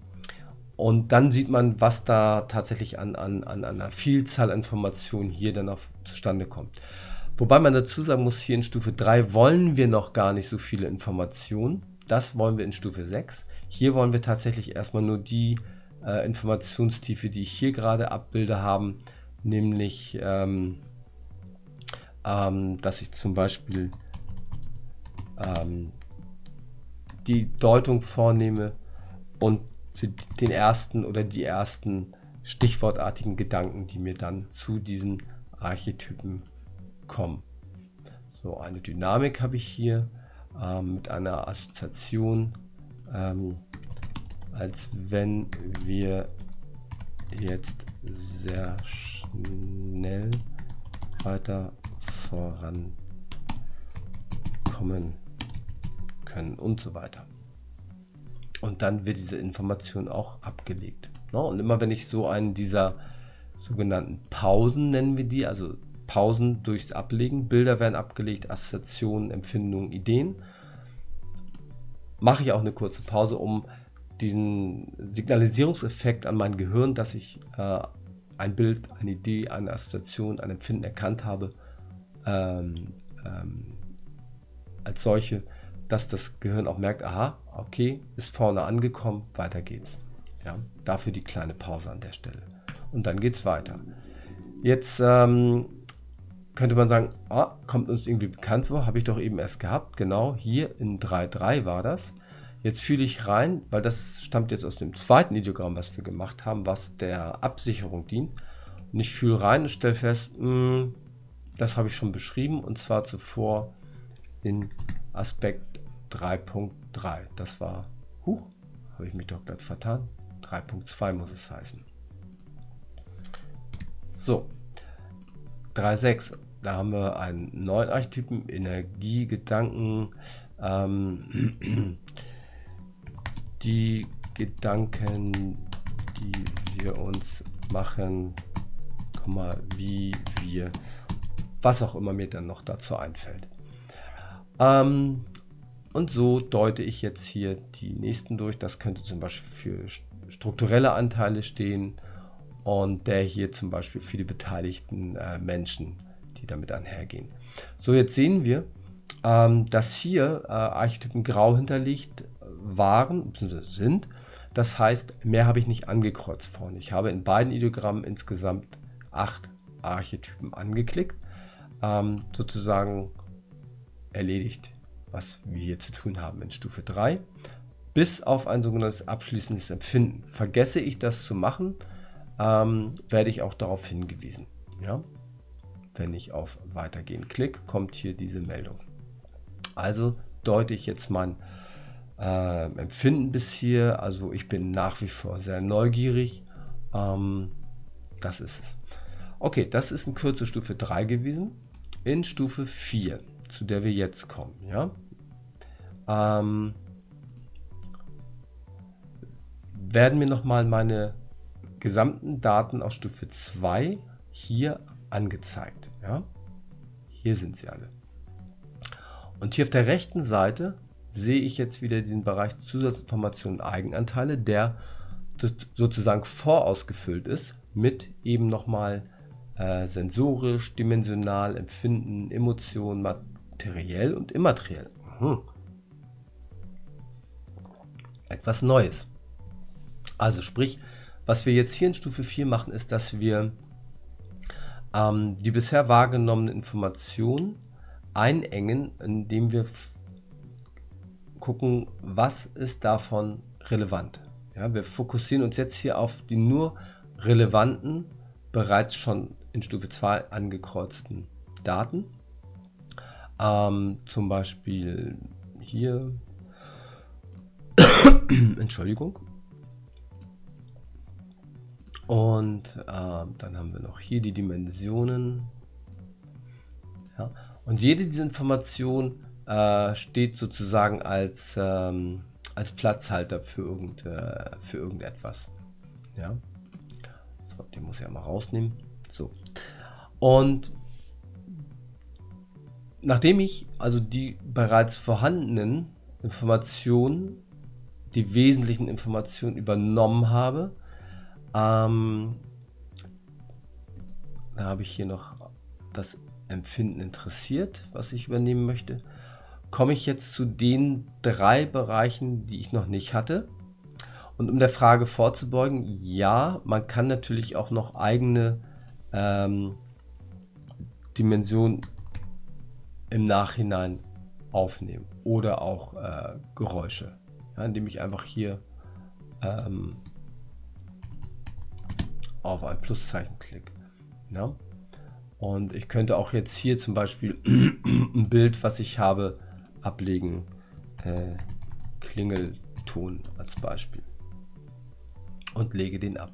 und dann sieht man, was da tatsächlich an, an, an einer Vielzahl Informationen hier dann auch zustande kommt. Wobei man dazu sagen muss, hier in Stufe 3 wollen wir noch gar nicht so viele Informationen. Das wollen wir in Stufe 6. Hier wollen wir tatsächlich erstmal nur die äh, Informationstiefe, die ich hier gerade abbilde, haben, nämlich, ähm, ähm, dass ich zum Beispiel ähm, die Deutung vornehme und den ersten oder die ersten stichwortartigen Gedanken, die mir dann zu diesen Archetypen kommen. So, eine Dynamik habe ich hier ähm, mit einer Assoziation, ähm, als wenn wir jetzt sehr schnell weiter vorankommen können und so weiter. Und dann wird diese Information auch abgelegt. Ne? Und immer wenn ich so einen dieser sogenannten Pausen nennen wir die, also Pausen durchs Ablegen. Bilder werden abgelegt, Assoziationen, Empfindungen, Ideen. Mache ich auch eine kurze Pause, um diesen Signalisierungseffekt an mein Gehirn, dass ich äh, ein Bild, eine Idee, eine Assoziation, ein Empfinden erkannt habe, ähm, ähm, als solche, dass das Gehirn auch merkt, aha, okay, ist vorne angekommen, weiter geht's. Ja, dafür die kleine Pause an der Stelle. Und dann geht's weiter. Jetzt ähm, könnte man sagen, ah, kommt uns irgendwie bekannt vor, habe ich doch eben erst gehabt. Genau, hier in 3.3 war das. Jetzt fühle ich rein, weil das stammt jetzt aus dem zweiten Ideogramm, was wir gemacht haben, was der Absicherung dient. Und ich fühle rein und stelle fest, mh, hm, das habe ich schon beschrieben und zwar zuvor in Aspekt 3.3. Das war, huch, habe ich mich doch gerade vertan. 3.2 muss es heißen. So, 3.6. Da haben wir einen neuen Archetypen, Energie, Gedanken, ähm, die Gedanken, die wir uns machen, wie wir was auch immer mir dann noch dazu einfällt. Ähm, und so deute ich jetzt hier die nächsten durch. Das könnte zum Beispiel für strukturelle Anteile stehen und der hier zum Beispiel für die beteiligten äh, Menschen, damit einhergehen. So, jetzt sehen wir, ähm, dass hier äh, Archetypen grau hinterlegt waren, bzw. sind. Das heißt, mehr habe ich nicht angekreuzt vorne. Ich habe in beiden Ideogrammen insgesamt acht Archetypen angeklickt ähm, sozusagen erledigt, was wir hier zu tun haben in Stufe 3, bis auf ein sogenanntes abschließendes Empfinden. Vergesse ich das zu machen, ähm, werde ich auch darauf hingewiesen. Ja? Wenn ich auf Weitergehen klicke, kommt hier diese Meldung. Also deute ich jetzt mein äh, Empfinden bis hier. Also ich bin nach wie vor sehr neugierig. Ähm, das ist es. Okay, das ist in Kürze Stufe 3 gewesen in Stufe 4, zu der wir jetzt kommen. Ja? Ähm, werden mir nochmal meine gesamten Daten aus Stufe 2 hier angezeigt. Ja? Hier sind sie alle. Und hier auf der rechten Seite sehe ich jetzt wieder diesen Bereich Zusatzinformationen Eigenanteile, der sozusagen vorausgefüllt ist mit eben nochmal äh, sensorisch, dimensional, Empfinden, Emotionen, materiell und immateriell. Mhm. Etwas Neues. Also sprich, was wir jetzt hier in Stufe 4 machen, ist, dass wir ähm, die bisher wahrgenommenen Informationen einengen, indem wir gucken, was ist davon relevant. Ja, wir fokussieren uns jetzt hier auf die nur relevanten, bereits schon in Stufe 2 angekreuzten Daten. Ähm, zum Beispiel hier, Entschuldigung. Und äh, dann haben wir noch hier die Dimensionen. Ja. Und jede dieser Informationen äh, steht sozusagen als, ähm, als Platzhalter für, irgend, äh, für irgendetwas. Ja. So, den muss ich ja mal rausnehmen. So. Und nachdem ich also die bereits vorhandenen Informationen, die wesentlichen Informationen übernommen habe, ähm, da habe ich hier noch das Empfinden interessiert, was ich übernehmen möchte, komme ich jetzt zu den drei Bereichen, die ich noch nicht hatte. Und um der Frage vorzubeugen, ja, man kann natürlich auch noch eigene ähm, Dimension im Nachhinein aufnehmen oder auch äh, Geräusche, ja, indem ich einfach hier ähm, auf ein Pluszeichen klicke. Ja? Und ich könnte auch jetzt hier zum Beispiel ein Bild, was ich habe, ablegen. Äh, Klingelton als Beispiel. Und lege den ab.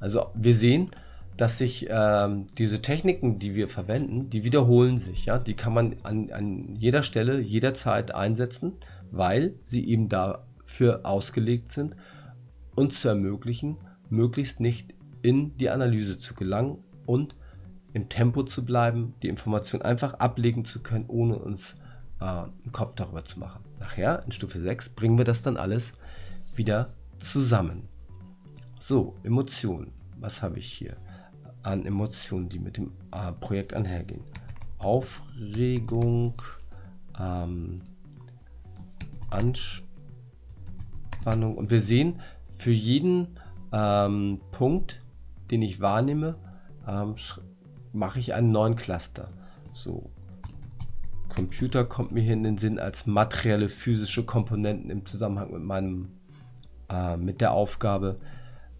Also wir sehen, dass sich ähm, diese Techniken, die wir verwenden, die wiederholen sich. Ja? Die kann man an, an jeder Stelle, jederzeit einsetzen, weil sie eben dafür ausgelegt sind, uns zu ermöglichen, möglichst nicht in die Analyse zu gelangen und im Tempo zu bleiben, die Information einfach ablegen zu können, ohne uns äh, einen Kopf darüber zu machen. Nachher, in Stufe 6, bringen wir das dann alles wieder zusammen. So, Emotionen. Was habe ich hier an Emotionen, die mit dem äh, Projekt einhergehen? Aufregung, ähm, Anspannung. Und wir sehen, für jeden ähm, Punkt, den ich wahrnehme, ähm, mache ich einen neuen Cluster. So, Computer kommt mir hier in den Sinn als materielle physische Komponenten im Zusammenhang mit meinem äh, mit der Aufgabe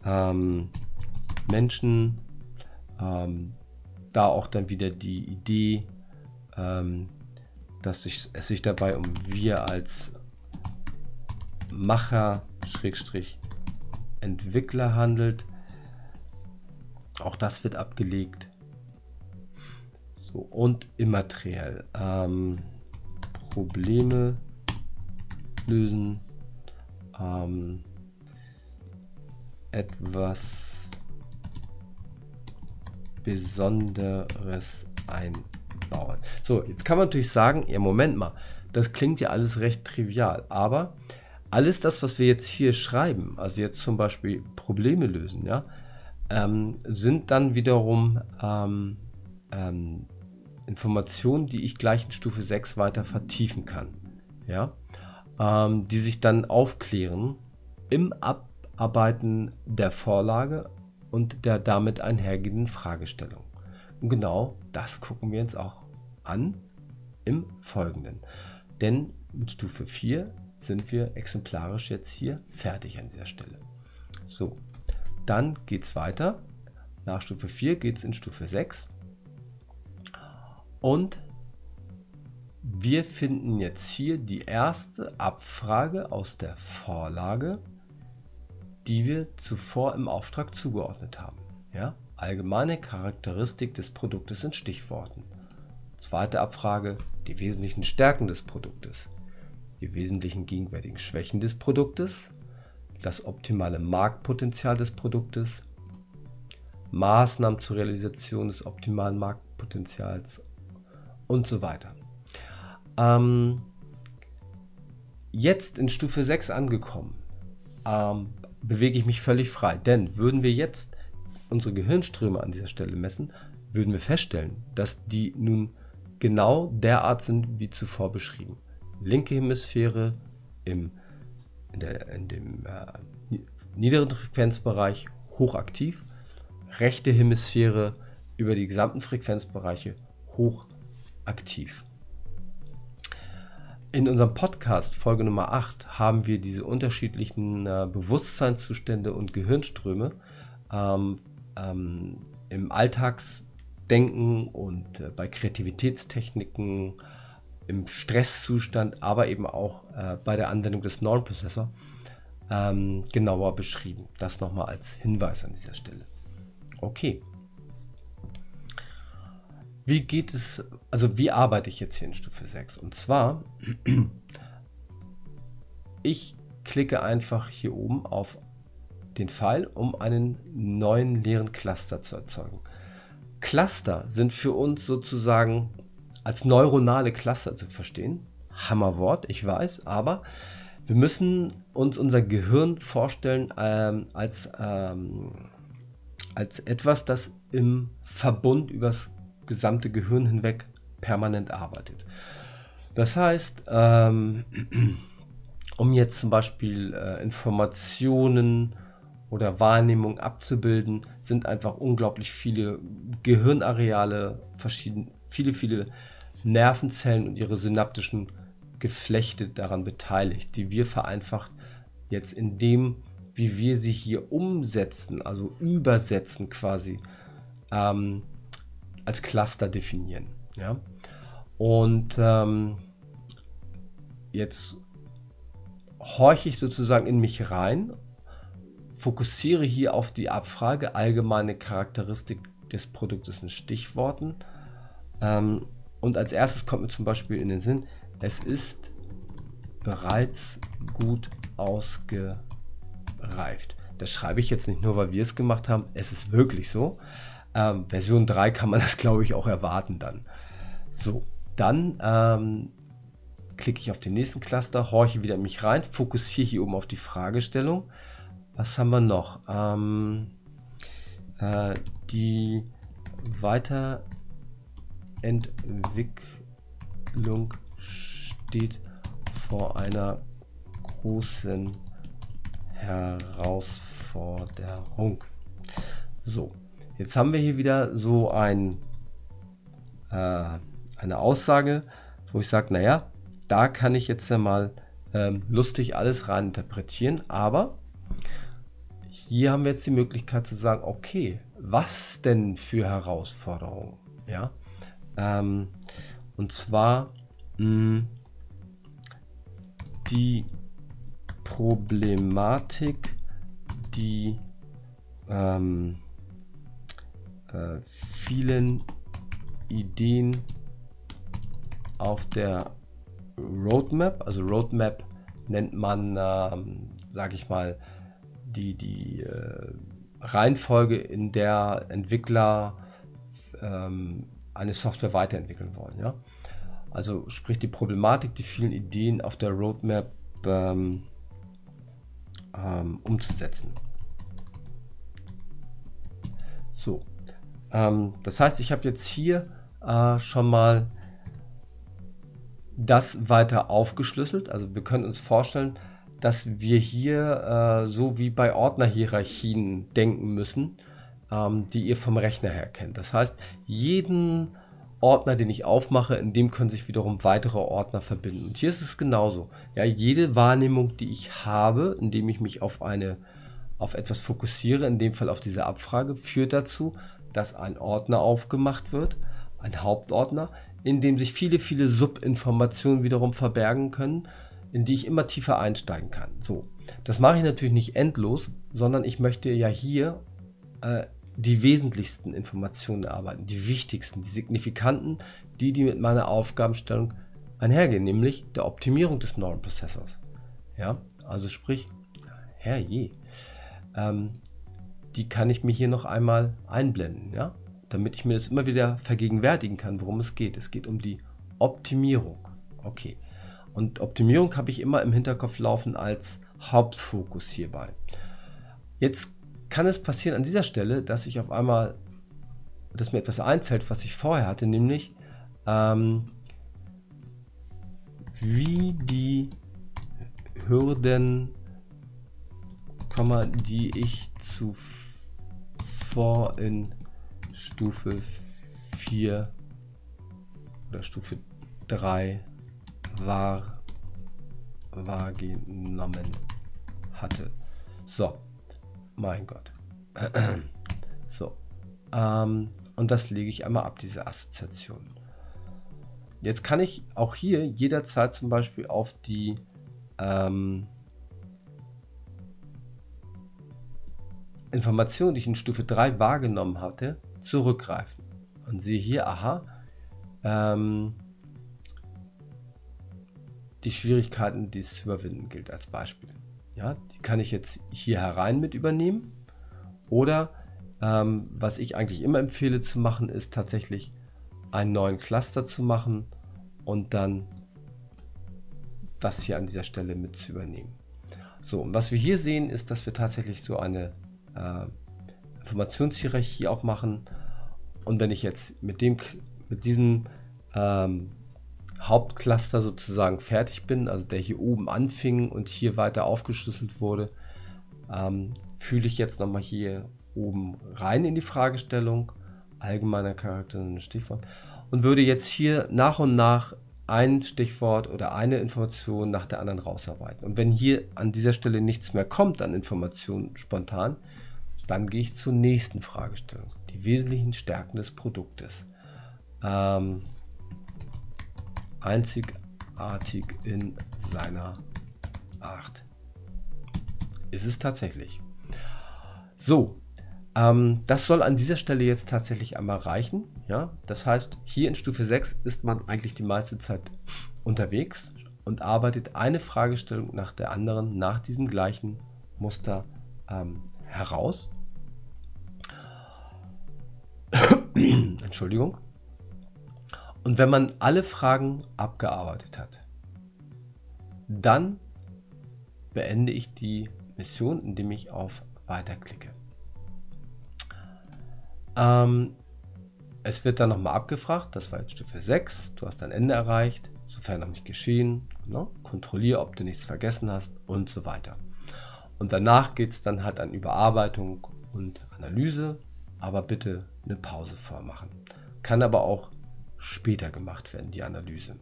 ähm, Menschen ähm, da auch dann wieder die Idee ähm, dass sich, es sich dabei um wir als Macher Entwickler handelt auch das wird abgelegt so, und immateriell. Ähm, Probleme lösen. Ähm, etwas Besonderes einbauen. So, jetzt kann man natürlich sagen, ja, Moment mal, das klingt ja alles recht trivial, aber alles das, was wir jetzt hier schreiben, also jetzt zum Beispiel Probleme lösen, ja, ähm, sind dann wiederum ähm, ähm, Informationen, die ich gleich in Stufe 6 weiter vertiefen kann. Ja? Ähm, die sich dann aufklären im Abarbeiten der Vorlage und der damit einhergehenden Fragestellung. Und genau das gucken wir uns auch an im Folgenden. Denn mit Stufe 4 sind wir exemplarisch jetzt hier fertig an dieser Stelle. So, dann geht es weiter. Nach Stufe 4 geht es in Stufe 6. Und wir finden jetzt hier die erste Abfrage aus der Vorlage, die wir zuvor im Auftrag zugeordnet haben. Ja? Allgemeine Charakteristik des Produktes in Stichworten. Zweite Abfrage, die wesentlichen Stärken des Produktes, die wesentlichen gegenwärtigen Schwächen des Produktes, das optimale Marktpotenzial des Produktes, Maßnahmen zur Realisation des optimalen Marktpotenzials und so weiter. Ähm, jetzt in Stufe 6 angekommen, ähm, bewege ich mich völlig frei. Denn würden wir jetzt unsere Gehirnströme an dieser Stelle messen, würden wir feststellen, dass die nun genau derart sind wie zuvor beschrieben. Linke Hemisphäre im, in, der, in dem äh, niederen Frequenzbereich hochaktiv, rechte Hemisphäre über die gesamten Frequenzbereiche hochaktiv aktiv. In unserem Podcast Folge Nummer 8 haben wir diese unterschiedlichen äh, Bewusstseinszustände und Gehirnströme ähm, ähm, im Alltagsdenken und äh, bei Kreativitätstechniken, im Stresszustand, aber eben auch äh, bei der Anwendung des Normprozessor ähm, genauer beschrieben. Das nochmal als Hinweis an dieser Stelle. Okay. Wie geht es, also wie arbeite ich jetzt hier in Stufe 6? Und zwar, ich klicke einfach hier oben auf den Pfeil, um einen neuen leeren Cluster zu erzeugen. Cluster sind für uns sozusagen als neuronale Cluster zu verstehen. Hammerwort, ich weiß, aber wir müssen uns unser Gehirn vorstellen ähm, als, ähm, als etwas, das im Verbund übers gesamte Gehirn hinweg permanent arbeitet. Das heißt, ähm, um jetzt zum Beispiel äh, Informationen oder Wahrnehmung abzubilden, sind einfach unglaublich viele Gehirnareale, verschieden, viele, viele Nervenzellen und ihre synaptischen Geflechte daran beteiligt, die wir vereinfacht jetzt in dem, wie wir sie hier umsetzen, also übersetzen quasi, ähm, als Cluster definieren. Ja? Und ähm, jetzt horche ich sozusagen in mich rein, fokussiere hier auf die Abfrage, allgemeine Charakteristik des Produktes in Stichworten. Ähm, und als erstes kommt mir zum Beispiel in den Sinn, es ist bereits gut ausgereift. Das schreibe ich jetzt nicht nur, weil wir es gemacht haben, es ist wirklich so. Ähm, Version 3 kann man das, glaube ich, auch erwarten dann. So, dann ähm, klicke ich auf den nächsten Cluster, horche wieder in mich rein, fokussiere hier oben auf die Fragestellung. Was haben wir noch? Ähm, äh, die Weiterentwicklung steht vor einer großen Herausforderung. So, jetzt haben wir hier wieder so ein, äh, eine Aussage, wo ich sage, naja, da kann ich jetzt ja mal ähm, lustig alles rein interpretieren, aber hier haben wir jetzt die Möglichkeit zu sagen, okay, was denn für Herausforderungen? Ja, ähm, und zwar mh, die Problematik, die ähm, äh, vielen Ideen auf der Roadmap, also Roadmap nennt man, ähm, sage ich mal, die, die äh, Reihenfolge, in der Entwickler ähm, eine Software weiterentwickeln wollen. Ja? Also sprich die Problematik, die vielen Ideen auf der Roadmap ähm, ähm, umzusetzen. So, ähm, das heißt, ich habe jetzt hier äh, schon mal das weiter aufgeschlüsselt. Also wir können uns vorstellen, dass wir hier äh, so wie bei Ordnerhierarchien denken müssen, ähm, die ihr vom Rechner her kennt. Das heißt, jeden Ordner, den ich aufmache, in dem können sich wiederum weitere Ordner verbinden. Und hier ist es genauso. Ja, jede Wahrnehmung, die ich habe, indem ich mich auf eine auf etwas fokussiere, in dem Fall auf diese Abfrage, führt dazu, dass ein Ordner aufgemacht wird, ein Hauptordner, in dem sich viele, viele Subinformationen wiederum verbergen können, in die ich immer tiefer einsteigen kann. So, das mache ich natürlich nicht endlos, sondern ich möchte ja hier äh, die wesentlichsten Informationen erarbeiten, die wichtigsten, die signifikanten, die, die mit meiner Aufgabenstellung einhergehen, nämlich der Optimierung des neuen Prozessors. Ja, also sprich, herrje, ähm, die kann ich mir hier noch einmal einblenden, ja, damit ich mir das immer wieder vergegenwärtigen kann, worum es geht. Es geht um die Optimierung. Okay. Und Optimierung habe ich immer im Hinterkopf laufen als Hauptfokus hierbei. Jetzt kann es passieren an dieser Stelle, dass ich auf einmal, dass mir etwas einfällt, was ich vorher hatte, nämlich ähm, wie die Hürden, die ich zuvor in Stufe 4 oder Stufe 3 war wahrgenommen hatte. So, mein Gott. So. Ähm, und das lege ich einmal ab, diese Assoziation. Jetzt kann ich auch hier jederzeit zum Beispiel auf die ähm, Information, die ich in Stufe 3 wahrgenommen hatte, zurückgreifen. Und sehe hier, aha, ähm, die Schwierigkeiten, die es zu überwinden gilt als Beispiel. Ja, die kann ich jetzt hier herein mit übernehmen. Oder ähm, was ich eigentlich immer empfehle zu machen, ist tatsächlich einen neuen Cluster zu machen und dann das hier an dieser Stelle mit zu übernehmen. So, und was wir hier sehen, ist, dass wir tatsächlich so eine äh, Informationshierarchie auch machen. Und wenn ich jetzt mit, dem, mit diesem ähm, Hauptcluster sozusagen fertig bin, also der hier oben anfing und hier weiter aufgeschlüsselt wurde, ähm, fühle ich jetzt nochmal hier oben rein in die Fragestellung, allgemeiner Charakter und Stichwort, und würde jetzt hier nach und nach ein Stichwort oder eine Information nach der anderen rausarbeiten. Und wenn hier an dieser Stelle nichts mehr kommt an Informationen spontan, dann gehe ich zur nächsten Fragestellung. Die wesentlichen Stärken des Produktes. Ähm, einzigartig in seiner Art. Ist es tatsächlich. So, ähm, das soll an dieser Stelle jetzt tatsächlich einmal reichen. Ja? Das heißt, hier in Stufe 6 ist man eigentlich die meiste Zeit unterwegs und arbeitet eine Fragestellung nach der anderen nach diesem gleichen Muster ähm, heraus. Entschuldigung. Und wenn man alle Fragen abgearbeitet hat, dann beende ich die Mission, indem ich auf Weiter klicke. Ähm, es wird dann nochmal abgefragt, das war jetzt Stufe 6, du hast dein Ende erreicht, sofern noch nicht geschehen, ne? kontrolliere, ob du nichts vergessen hast und so weiter. Und danach geht es dann halt an Überarbeitung und Analyse, aber bitte eine Pause vormachen. Kann aber auch später gemacht werden, die Analyse.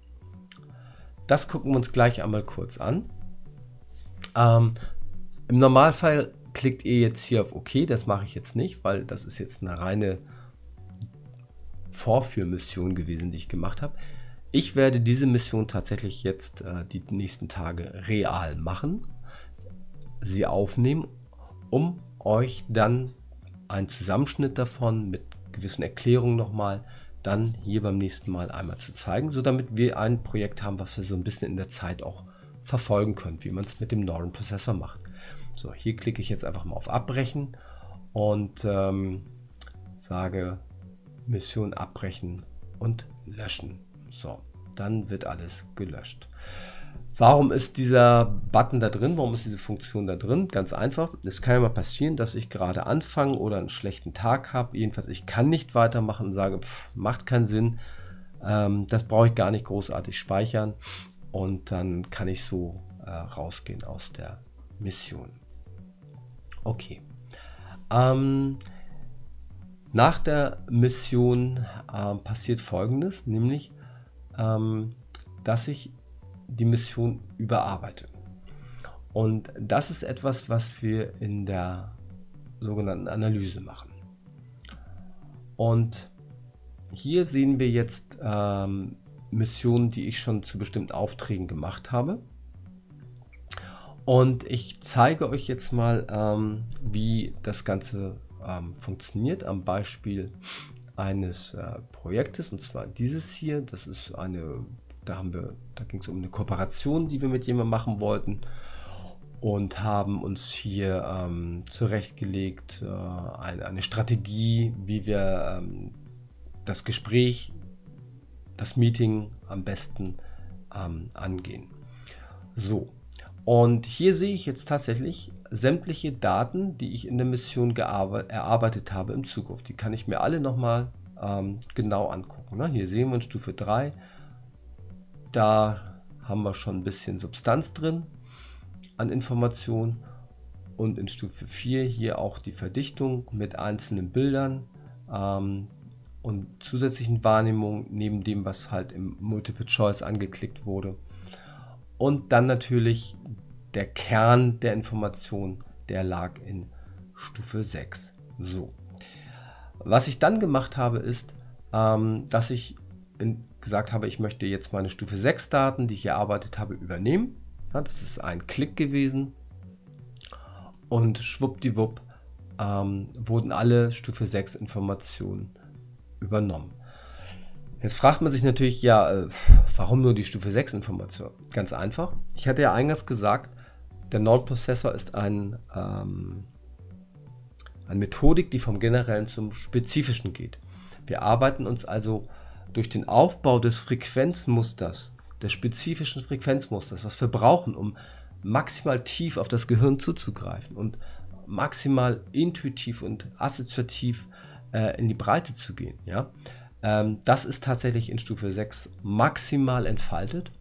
Das gucken wir uns gleich einmal kurz an. Ähm, Im Normalfall klickt ihr jetzt hier auf OK, das mache ich jetzt nicht, weil das ist jetzt eine reine Vorführmission gewesen, die ich gemacht habe. Ich werde diese Mission tatsächlich jetzt äh, die nächsten Tage real machen, sie aufnehmen, um euch dann einen Zusammenschnitt davon mit gewissen Erklärungen nochmal dann hier beim nächsten Mal einmal zu zeigen, so damit wir ein Projekt haben, was wir so ein bisschen in der Zeit auch verfolgen können, wie man es mit dem Neuron Prozessor macht. So, hier klicke ich jetzt einfach mal auf Abbrechen und ähm, sage Mission abbrechen und löschen. So, dann wird alles gelöscht. Warum ist dieser Button da drin? Warum ist diese Funktion da drin? Ganz einfach. Es kann ja mal passieren, dass ich gerade anfange oder einen schlechten Tag habe. Jedenfalls, ich kann nicht weitermachen und sage, pff, macht keinen Sinn. Ähm, das brauche ich gar nicht großartig speichern. Und dann kann ich so äh, rausgehen aus der Mission. Okay. Ähm, nach der Mission äh, passiert folgendes, nämlich, ähm, dass ich die Mission überarbeite. Und das ist etwas, was wir in der sogenannten Analyse machen. Und hier sehen wir jetzt ähm, Missionen, die ich schon zu bestimmten Aufträgen gemacht habe. Und ich zeige euch jetzt mal, ähm, wie das Ganze ähm, funktioniert am Beispiel eines äh, Projektes und zwar dieses hier. Das ist eine, da haben wir, da ging es um eine Kooperation, die wir mit jemandem machen wollten und haben uns hier ähm, zurechtgelegt äh, eine, eine, Strategie, wie wir ähm, das Gespräch, das Meeting am besten ähm, angehen. So, und hier sehe ich jetzt tatsächlich sämtliche Daten, die ich in der Mission erarbeitet habe im Zukunft. Die kann ich mir alle nochmal ähm, genau angucken. Ne? Hier sehen wir in Stufe 3, da haben wir schon ein bisschen Substanz drin an Informationen. Und in Stufe 4 hier auch die Verdichtung mit einzelnen Bildern ähm, und zusätzlichen Wahrnehmungen neben dem, was halt im Multiple Choice angeklickt wurde. Und dann natürlich der Kern der Information, der lag in Stufe 6. So. Was ich dann gemacht habe, ist, ähm, dass ich in, gesagt habe, ich möchte jetzt meine Stufe 6 Daten, die ich erarbeitet habe, übernehmen. Ja, das ist ein Klick gewesen. Und schwuppdiwupp ähm, wurden alle Stufe 6 Informationen übernommen. Jetzt fragt man sich natürlich, ja, äh, warum nur die Stufe 6 Information? Ganz einfach. Ich hatte ja eingangs gesagt, der Node-Prozessor ist ein, ähm, eine Methodik, die vom Generellen zum Spezifischen geht. Wir arbeiten uns also durch den Aufbau des Frequenzmusters, des spezifischen Frequenzmusters, was wir brauchen, um maximal tief auf das Gehirn zuzugreifen und maximal intuitiv und assoziativ äh, in die Breite zu gehen. Ja? Ähm, das ist tatsächlich in Stufe 6 maximal entfaltet.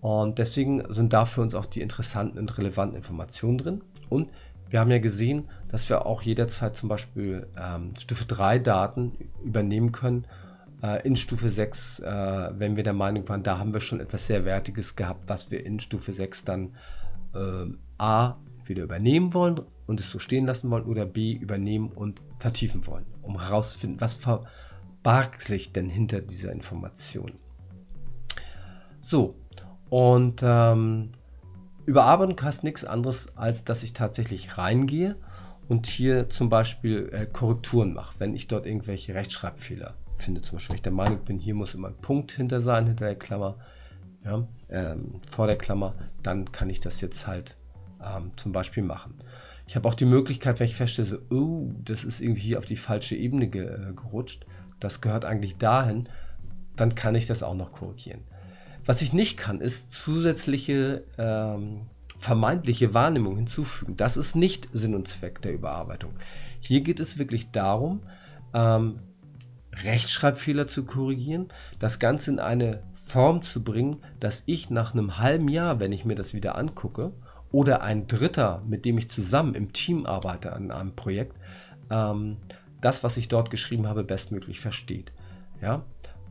Und deswegen sind da für uns auch die interessanten und relevanten Informationen drin. Und wir haben ja gesehen, dass wir auch jederzeit zum Beispiel ähm, Stufe 3 Daten übernehmen können äh, in Stufe 6, äh, wenn wir der Meinung waren, da haben wir schon etwas sehr Wertiges gehabt, was wir in Stufe 6 dann äh, A wieder übernehmen wollen und es so stehen lassen wollen oder B übernehmen und vertiefen wollen, um herauszufinden, was ver barg sich denn hinter dieser Information? So, und ähm, überarbeiten heißt nichts anderes, als dass ich tatsächlich reingehe und hier zum Beispiel äh, Korrekturen mache, wenn ich dort irgendwelche Rechtschreibfehler finde. Zum Beispiel, wenn ich der Meinung bin, hier muss immer ein Punkt hinter sein, hinter der Klammer, ja, ähm, vor der Klammer, dann kann ich das jetzt halt ähm, zum Beispiel machen. Ich habe auch die Möglichkeit, wenn ich feststelle, so, oh, das ist irgendwie hier auf die falsche Ebene ge äh, gerutscht, das gehört eigentlich dahin, dann kann ich das auch noch korrigieren. Was ich nicht kann, ist zusätzliche ähm, vermeintliche Wahrnehmung hinzufügen. Das ist nicht Sinn und Zweck der Überarbeitung. Hier geht es wirklich darum, ähm, Rechtschreibfehler zu korrigieren, das Ganze in eine Form zu bringen, dass ich nach einem halben Jahr, wenn ich mir das wieder angucke, oder ein Dritter, mit dem ich zusammen im Team arbeite an einem Projekt, ähm, das, was ich dort geschrieben habe, bestmöglich versteht. Ja?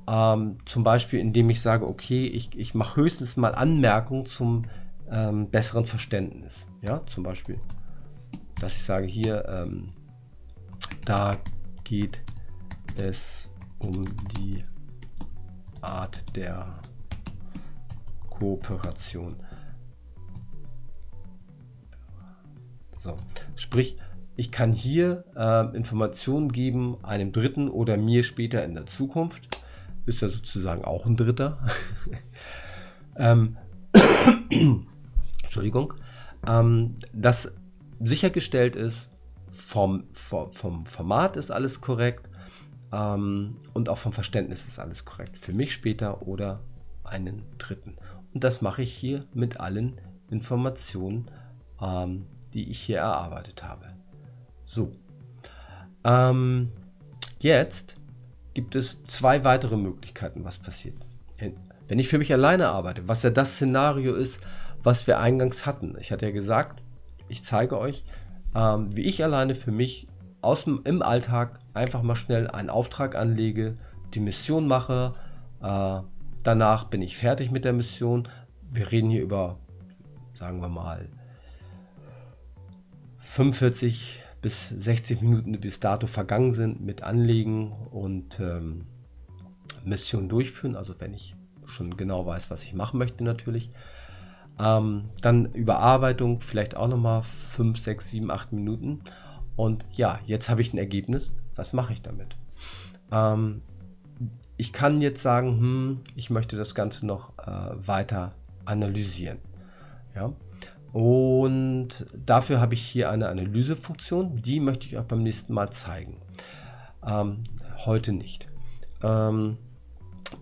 Ähm, zum Beispiel, indem ich sage, okay, ich, ich mache höchstens mal Anmerkungen zum ähm, besseren Verständnis. Ja, zum Beispiel, dass ich sage hier, ähm, da geht es um die Art der Kooperation. So, sprich, ich kann hier äh, Informationen geben einem Dritten oder mir später in der Zukunft. Ist ja sozusagen auch ein Dritter. ähm, Entschuldigung. Ähm, dass sichergestellt ist, vom, vom, vom Format ist alles korrekt ähm, und auch vom Verständnis ist alles korrekt. Für mich später oder einen Dritten. Und das mache ich hier mit allen Informationen, ähm, die ich hier erarbeitet habe. So. Ähm, jetzt gibt es zwei weitere Möglichkeiten, was passiert. Wenn ich für mich alleine arbeite, was ja das Szenario ist, was wir eingangs hatten. Ich hatte ja gesagt, ich zeige euch, ähm, wie ich alleine für mich aus dem, im Alltag einfach mal schnell einen Auftrag anlege, die Mission mache. Äh, danach bin ich fertig mit der Mission. Wir reden hier über, sagen wir mal, 45 bis 60 Minuten, die bis dato vergangen sind, mit Anlegen und ähm, Mission durchführen. Also wenn ich schon genau weiß, was ich machen möchte natürlich. Ähm, dann Überarbeitung, vielleicht auch nochmal 5, 6, 7, 8 Minuten. Und ja, jetzt habe ich ein Ergebnis. Was mache ich damit? Ähm, ich kann jetzt sagen, hm, ich möchte das Ganze noch äh, weiter analysieren. Ja? Und dafür habe ich hier eine Analysefunktion, die möchte ich auch beim nächsten Mal zeigen. Ähm, heute nicht. Ähm,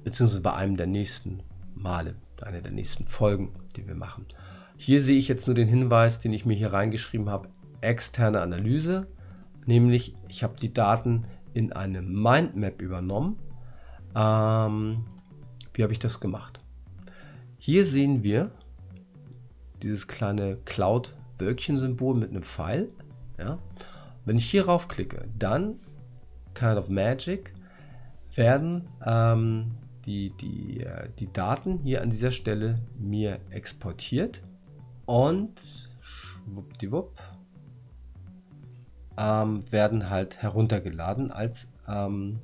beziehungsweise bei einem der nächsten Male, einer der nächsten Folgen, die wir machen. Hier sehe ich jetzt nur den Hinweis, den ich mir hier reingeschrieben habe, externe Analyse, nämlich ich habe die Daten in eine Mindmap übernommen. Ähm, wie habe ich das gemacht? Hier sehen wir dieses kleine Cloud-Wölkchen-Symbol mit einem Pfeil. Ja? Wenn ich hier raufklicke, dann Kind of Magic werden ähm, die, die, äh, die Daten hier an dieser Stelle mir exportiert und schwuppdiwupp ähm, werden halt heruntergeladen als ähm,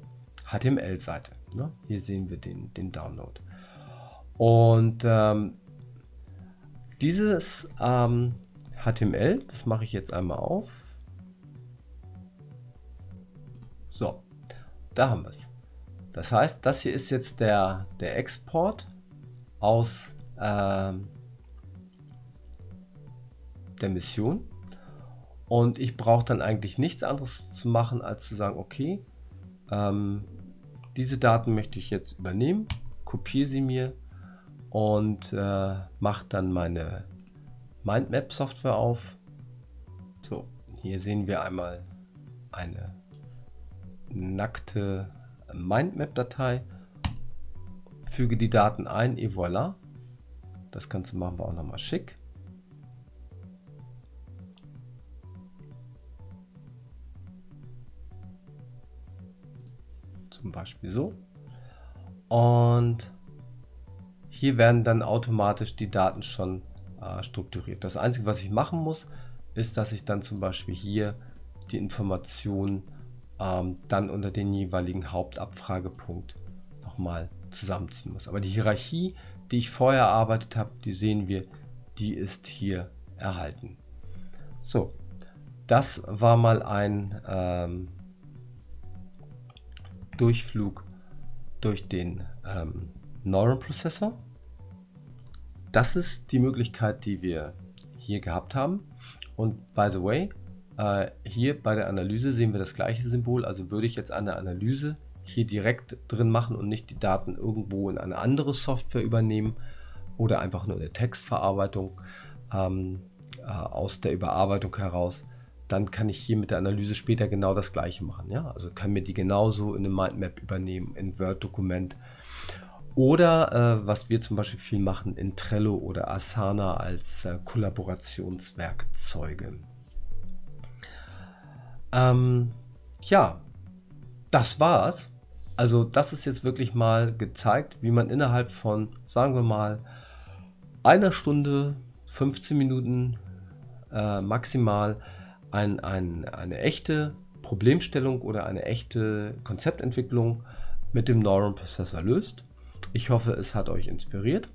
HTML-Seite. Ne? Hier sehen wir den, den Download. Und ähm, dieses HTML, ähm, das mache ich jetzt einmal auf. So, da haben wir es. Das heißt, das hier ist jetzt der, der Export aus ähm, der Mission. Und ich brauche dann eigentlich nichts anderes zu machen, als zu sagen, okay, ähm, diese Daten möchte ich jetzt übernehmen, kopiere sie mir und äh, mache dann meine Mindmap-Software auf. So, hier sehen wir einmal eine nackte Mindmap-Datei, füge die Daten ein, et voilà. Das Ganze machen wir auch nochmal schick. Zum Beispiel so. Und hier werden dann automatisch die Daten schon äh, strukturiert. Das Einzige, was ich machen muss, ist, dass ich dann zum Beispiel hier die Informationen ähm, dann unter den jeweiligen Hauptabfragepunkt nochmal zusammenziehen muss. Aber die Hierarchie, die ich vorher erarbeitet habe, die sehen wir, die ist hier erhalten. So, das war mal ein ähm, Durchflug durch den ähm, Neuron Processor. Das ist die Möglichkeit, die wir hier gehabt haben. Und by the way, äh, hier bei der Analyse sehen wir das gleiche Symbol, also würde ich jetzt eine Analyse hier direkt drin machen und nicht die Daten irgendwo in eine andere Software übernehmen oder einfach nur eine Textverarbeitung ähm, äh, aus der Überarbeitung heraus, dann kann ich hier mit der Analyse später genau das gleiche machen. Ja? Also kann mir die genauso in eine Mindmap übernehmen, in Word-Dokument. Oder äh, was wir zum Beispiel viel machen in Trello oder Asana als äh, Kollaborationswerkzeuge. Ähm, ja, das war's. Also das ist jetzt wirklich mal gezeigt, wie man innerhalb von, sagen wir mal, einer Stunde, 15 Minuten äh, maximal ein, ein, eine echte Problemstellung oder eine echte Konzeptentwicklung mit dem Neuron Processor löst. Ich hoffe, es hat euch inspiriert.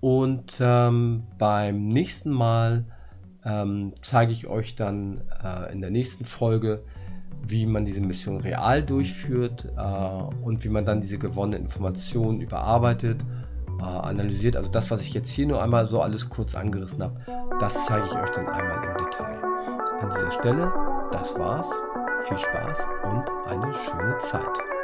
Und ähm, beim nächsten Mal ähm, zeige ich euch dann äh, in der nächsten Folge, wie man diese Mission real durchführt äh, und wie man dann diese gewonnenen Informationen überarbeitet, äh, analysiert. Also das, was ich jetzt hier nur einmal so alles kurz angerissen habe, das zeige ich euch dann einmal im Detail. An dieser Stelle, das war's. Viel Spaß und eine schöne Zeit.